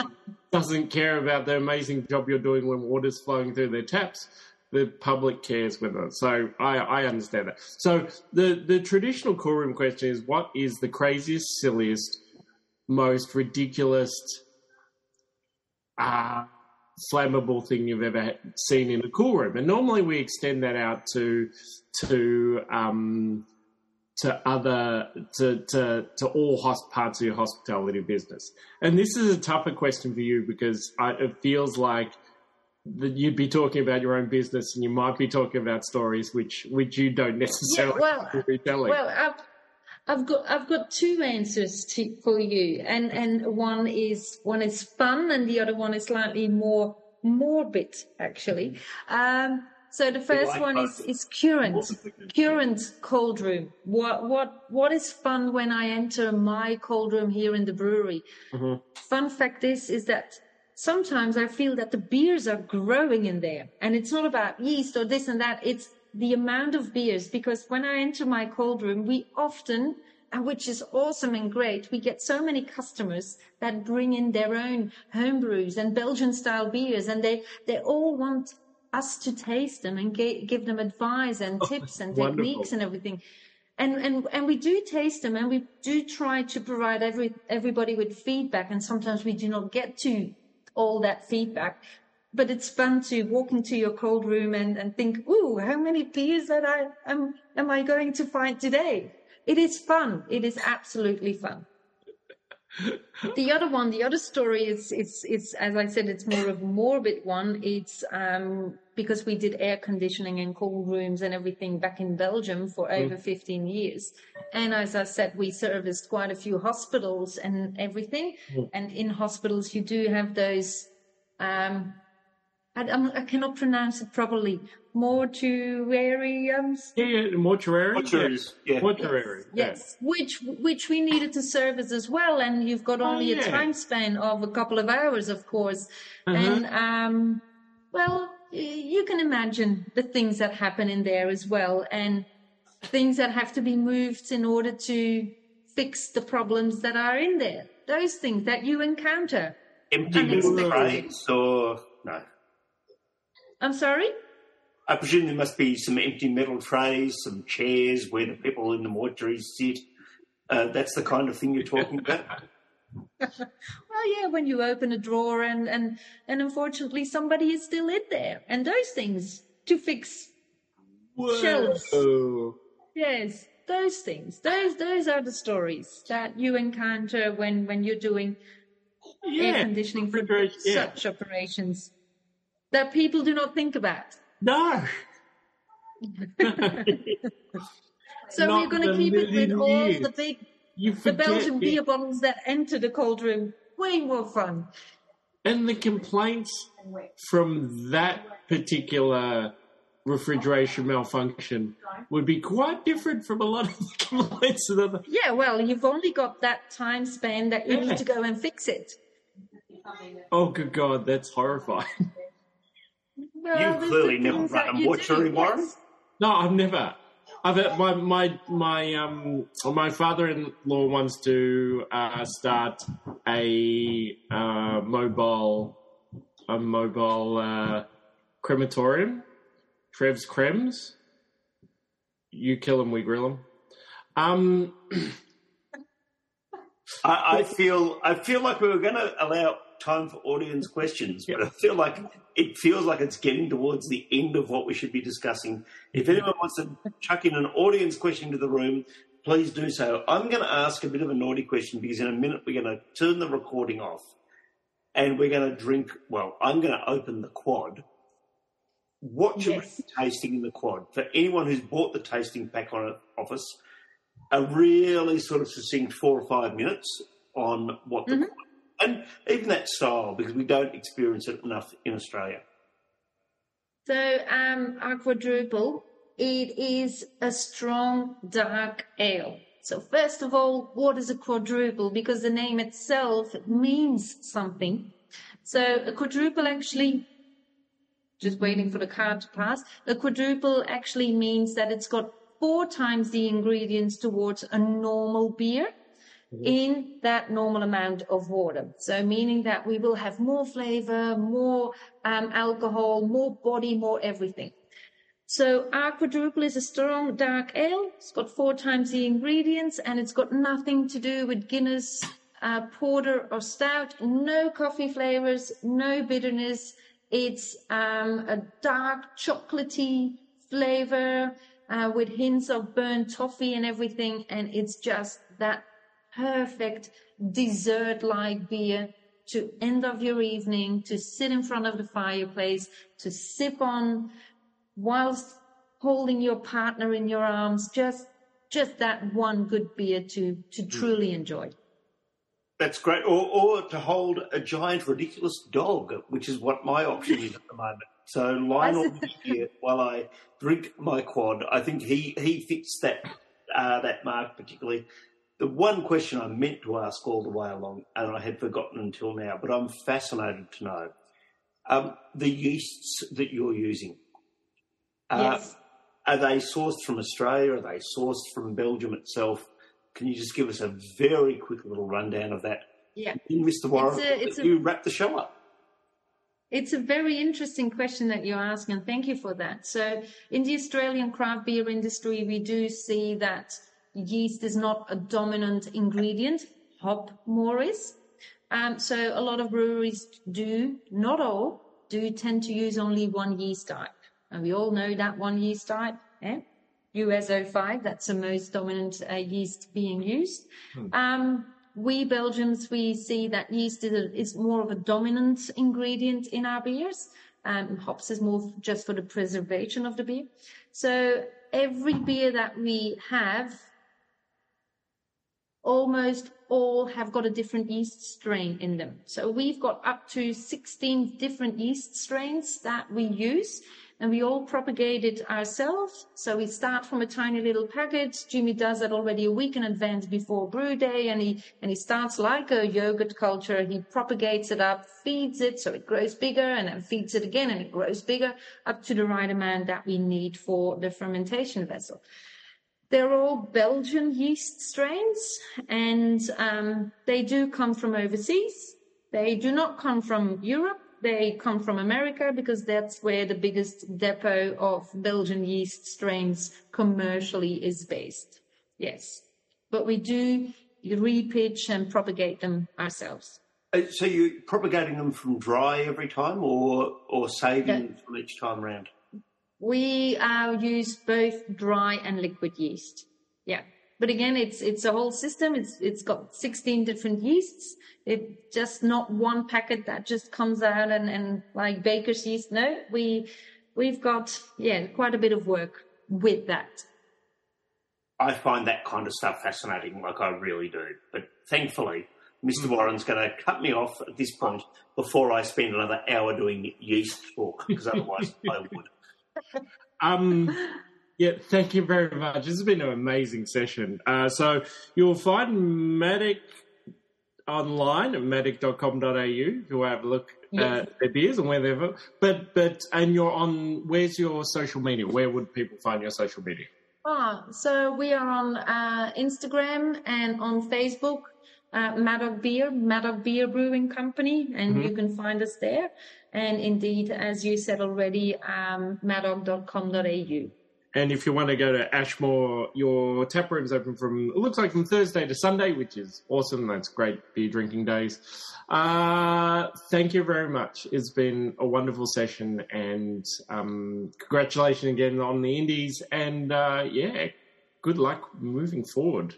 Speaker 2: doesn't care about the amazing job you're doing when water's flowing through their taps. The public cares it. So I, I understand that. So the, the traditional cool room question is what is the craziest, silliest, most ridiculous uh, flammable thing you've ever seen in a cool room? And normally we extend that out to to um, to other to to to all hosp- parts of your hospitality business. And this is a tougher question for you because I, it feels like that you'd be talking about your own business and you might be talking about stories which which you don't necessarily
Speaker 3: well,
Speaker 2: be telling.
Speaker 3: Well, I've, I've got I've got two answers to, for you, and and one is one is fun, and the other one is slightly more morbid, actually. Um, so the first
Speaker 1: like
Speaker 3: one is is current
Speaker 1: Morbid.
Speaker 3: current cold room. What what what is fun when I enter my cold room here in the brewery? Fun fact is is that sometimes I feel that the beers are growing in there. And it's not about yeast or this and that. It's the amount of beers. Because when I enter my cold room, we often, uh, which is awesome and great, we get so many customers that bring in their own home brews and Belgian style beers. And they, they all want us to taste them and ga- give them advice and
Speaker 2: Oh,
Speaker 3: tips and
Speaker 2: wonderful.
Speaker 3: techniques and everything. And, and, and we do taste them and we do try to provide every, everybody with feedback. And sometimes we do not get to all that feedback. But it's fun to walk into your cold room and, and think, ooh, how many beers that I am, am I going to find today? It is fun. It is absolutely fun. The other one, the other story is, it's, it's, as I said, it's more of a morbid one. It's, um, because we did air conditioning and cold rooms and everything back in Belgium for over 15 years. And as I said, we serviced quite a few hospitals and everything. And in hospitals, you do have those, um, I, I'm- I cannot pronounce it properly, mortuariums.
Speaker 2: Yeah, yeah, mortuary.
Speaker 1: Mortuaries, yeah.
Speaker 2: Mortuary. yeah.
Speaker 3: Yes, which which we needed to service as well, and you've got
Speaker 2: Oh,
Speaker 3: only a time span of a couple of hours, of course.
Speaker 2: Uh-huh.
Speaker 3: And um, well, you can imagine the things that happen in there as well, and things that have to be moved in order to fix the problems that are in there. Those things that you encounter.
Speaker 1: Empty metal
Speaker 3: Unexpected.
Speaker 1: trays or no?
Speaker 3: I'm sorry.
Speaker 1: I presume there must be some empty metal trays, some chairs where the people in the mortuary sit. Uh, that's the kind of thing you're talking about.
Speaker 3: Well, yeah, when you open a drawer and and and unfortunately somebody is still in there, and those things to fix Shelves.
Speaker 2: Whoa.
Speaker 3: Yes, those things. Those those are the stories that you encounter when when you're doing air conditioning for
Speaker 2: yeah.
Speaker 3: such operations that people do not think about.
Speaker 2: No.
Speaker 3: So
Speaker 2: Not
Speaker 3: we're going to keep it with
Speaker 2: million
Speaker 3: all the big
Speaker 2: You
Speaker 3: the Belgian
Speaker 2: it.
Speaker 3: beer bottles that enter the cold room. Way more fun.
Speaker 2: And the complaints from that particular refrigeration malfunction would be quite different from a lot of the complaints of other.
Speaker 3: Yeah, well, you've only got that time span that you
Speaker 2: Yeah.
Speaker 3: need to go and fix it.
Speaker 2: Oh, good God, that's horrifying.
Speaker 3: Well,
Speaker 1: You've clearly never
Speaker 3: things
Speaker 1: run a
Speaker 3: you
Speaker 1: mortuary, Warren.
Speaker 3: yes.
Speaker 2: No, I've never. I've had my my my um my father-in-law wants to uh, start a uh, mobile a mobile uh, crematorium. Trev's Crems. You kill them, we grill them. Um,
Speaker 1: I, I feel I feel like we were going to allow time for audience questions, but I feel like it feels like it's getting towards the end of what we should be discussing. If anyone wants to chuck in an audience question to the room, please do so. I'm going to ask a bit of a naughty question because in a minute we're going to turn the recording off and we're going to drink. Well, I'm going to open the quad. What should
Speaker 3: Yes.
Speaker 1: we be tasting in the quad? For anyone who's bought the tasting pack on office, a really sort of succinct four or five minutes on what the
Speaker 3: Mhm.
Speaker 1: And even that style because we don't experience it enough in Australia.
Speaker 3: So, um, our quadruple, it is a strong dark ale. So, first of all, what is a quadruple? Because the name itself means something. So, a quadruple actually, just waiting for the card to pass, a quadruple actually means that it's got four times the ingredients towards a normal beer in that normal amount of water. So meaning that we will have more flavor, more um, alcohol, more body, more everything. So our quadruple is a strong dark ale. It's got four times the ingredients and it's got nothing to do with Guinness, uh, porter or stout. No coffee flavors, no bitterness. It's um, a dark chocolatey flavor uh, with hints of burnt toffee and everything. And it's just that perfect dessert-like beer to end of your evening, to sit in front of the fireplace, to sip on whilst holding your partner in your arms. Just, just that one good beer to, to truly enjoy.
Speaker 1: That's great. Or, or to hold a giant, ridiculous dog, which is what my option is at the moment. So Lionel here while I drink my quad. I think he, he fits that uh, that mark particularly. The one question I meant to ask all the way along, and I had forgotten until now, but I'm fascinated to know um, the yeasts that you're using.
Speaker 3: Uh, yes.
Speaker 1: Are they sourced from Australia? Are they sourced from Belgium itself? Can you just give us a very quick little rundown of that?
Speaker 3: Yeah.
Speaker 1: Mr. Warren, it's a, it's you a, wrap the show up.
Speaker 3: It's a very interesting question that you're asking, and thank you for that. So, in the Australian craft beer industry, we do see that yeast is not a dominant ingredient, hop more is. Um, so, a lot of breweries do, not all, do tend to use only one yeast type. And we all know that one yeast type, eh? US05, that's the most dominant uh, yeast being used. Hmm. Um, we Belgians, we see that yeast is, a, is, more of a dominant ingredient in our beers. Um, hops is more just for the preservation of the beer. So every beer that we have, almost all have got a different yeast strain in them. So we've got up to 16 different yeast strains that we use and we all propagate it ourselves. So we start from a tiny little packet. Jimmy does that already a week in advance before brew day, and he and he starts like a yogurt culture. He propagates it up, feeds it so it grows bigger, and then feeds it again, and it grows bigger up to the right amount that we need for the fermentation vessel. They're all Belgian yeast strains, and um, they do come from overseas. They do not come from Europe they come from America because that's where the biggest depot of Belgian yeast strains commercially is based. Yes. But we do repitch and propagate them ourselves.
Speaker 1: Uh, so you're propagating them from dry every time or, or saving yeah. from each time around?
Speaker 3: We uh, use both dry and liquid yeast. Yeah. But again, it's it's a whole system. It's it's got 16 different yeasts. It's just not one packet that just comes out and, and like baker's yeast. No, we we've got yeah quite a bit of work with that.
Speaker 1: I find that kind of stuff fascinating, like I really do. But thankfully, Mr. Warren's going to cut me off at this point before I spend another hour doing yeast talk, because otherwise I would.
Speaker 2: Um, yeah, thank you very much. This has been an amazing session. Uh, so you'll find Madocke online at madocke.com.au if you have a look yes. at their beers and wherever. But but and you're on where's your social media? Where would people find your social media?
Speaker 3: Ah, so we are on uh, Instagram and on Facebook. Uh, Madocke Beer, Madocke Beer Brewing Company, and mm-hmm. you can find us there. And indeed, as you said already, um, madocke.com.au.
Speaker 2: And if you want to go to Ashmore, your tap room is open from, it looks like from Thursday to Sunday, which is awesome. That's great beer drinking days. Uh, thank you very much. It's been a wonderful session and um, congratulations again on the Indies. And uh, yeah, good luck moving forward.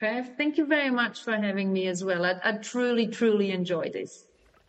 Speaker 3: Trev, thank you very much for having me as well. I, I truly, truly enjoyed this.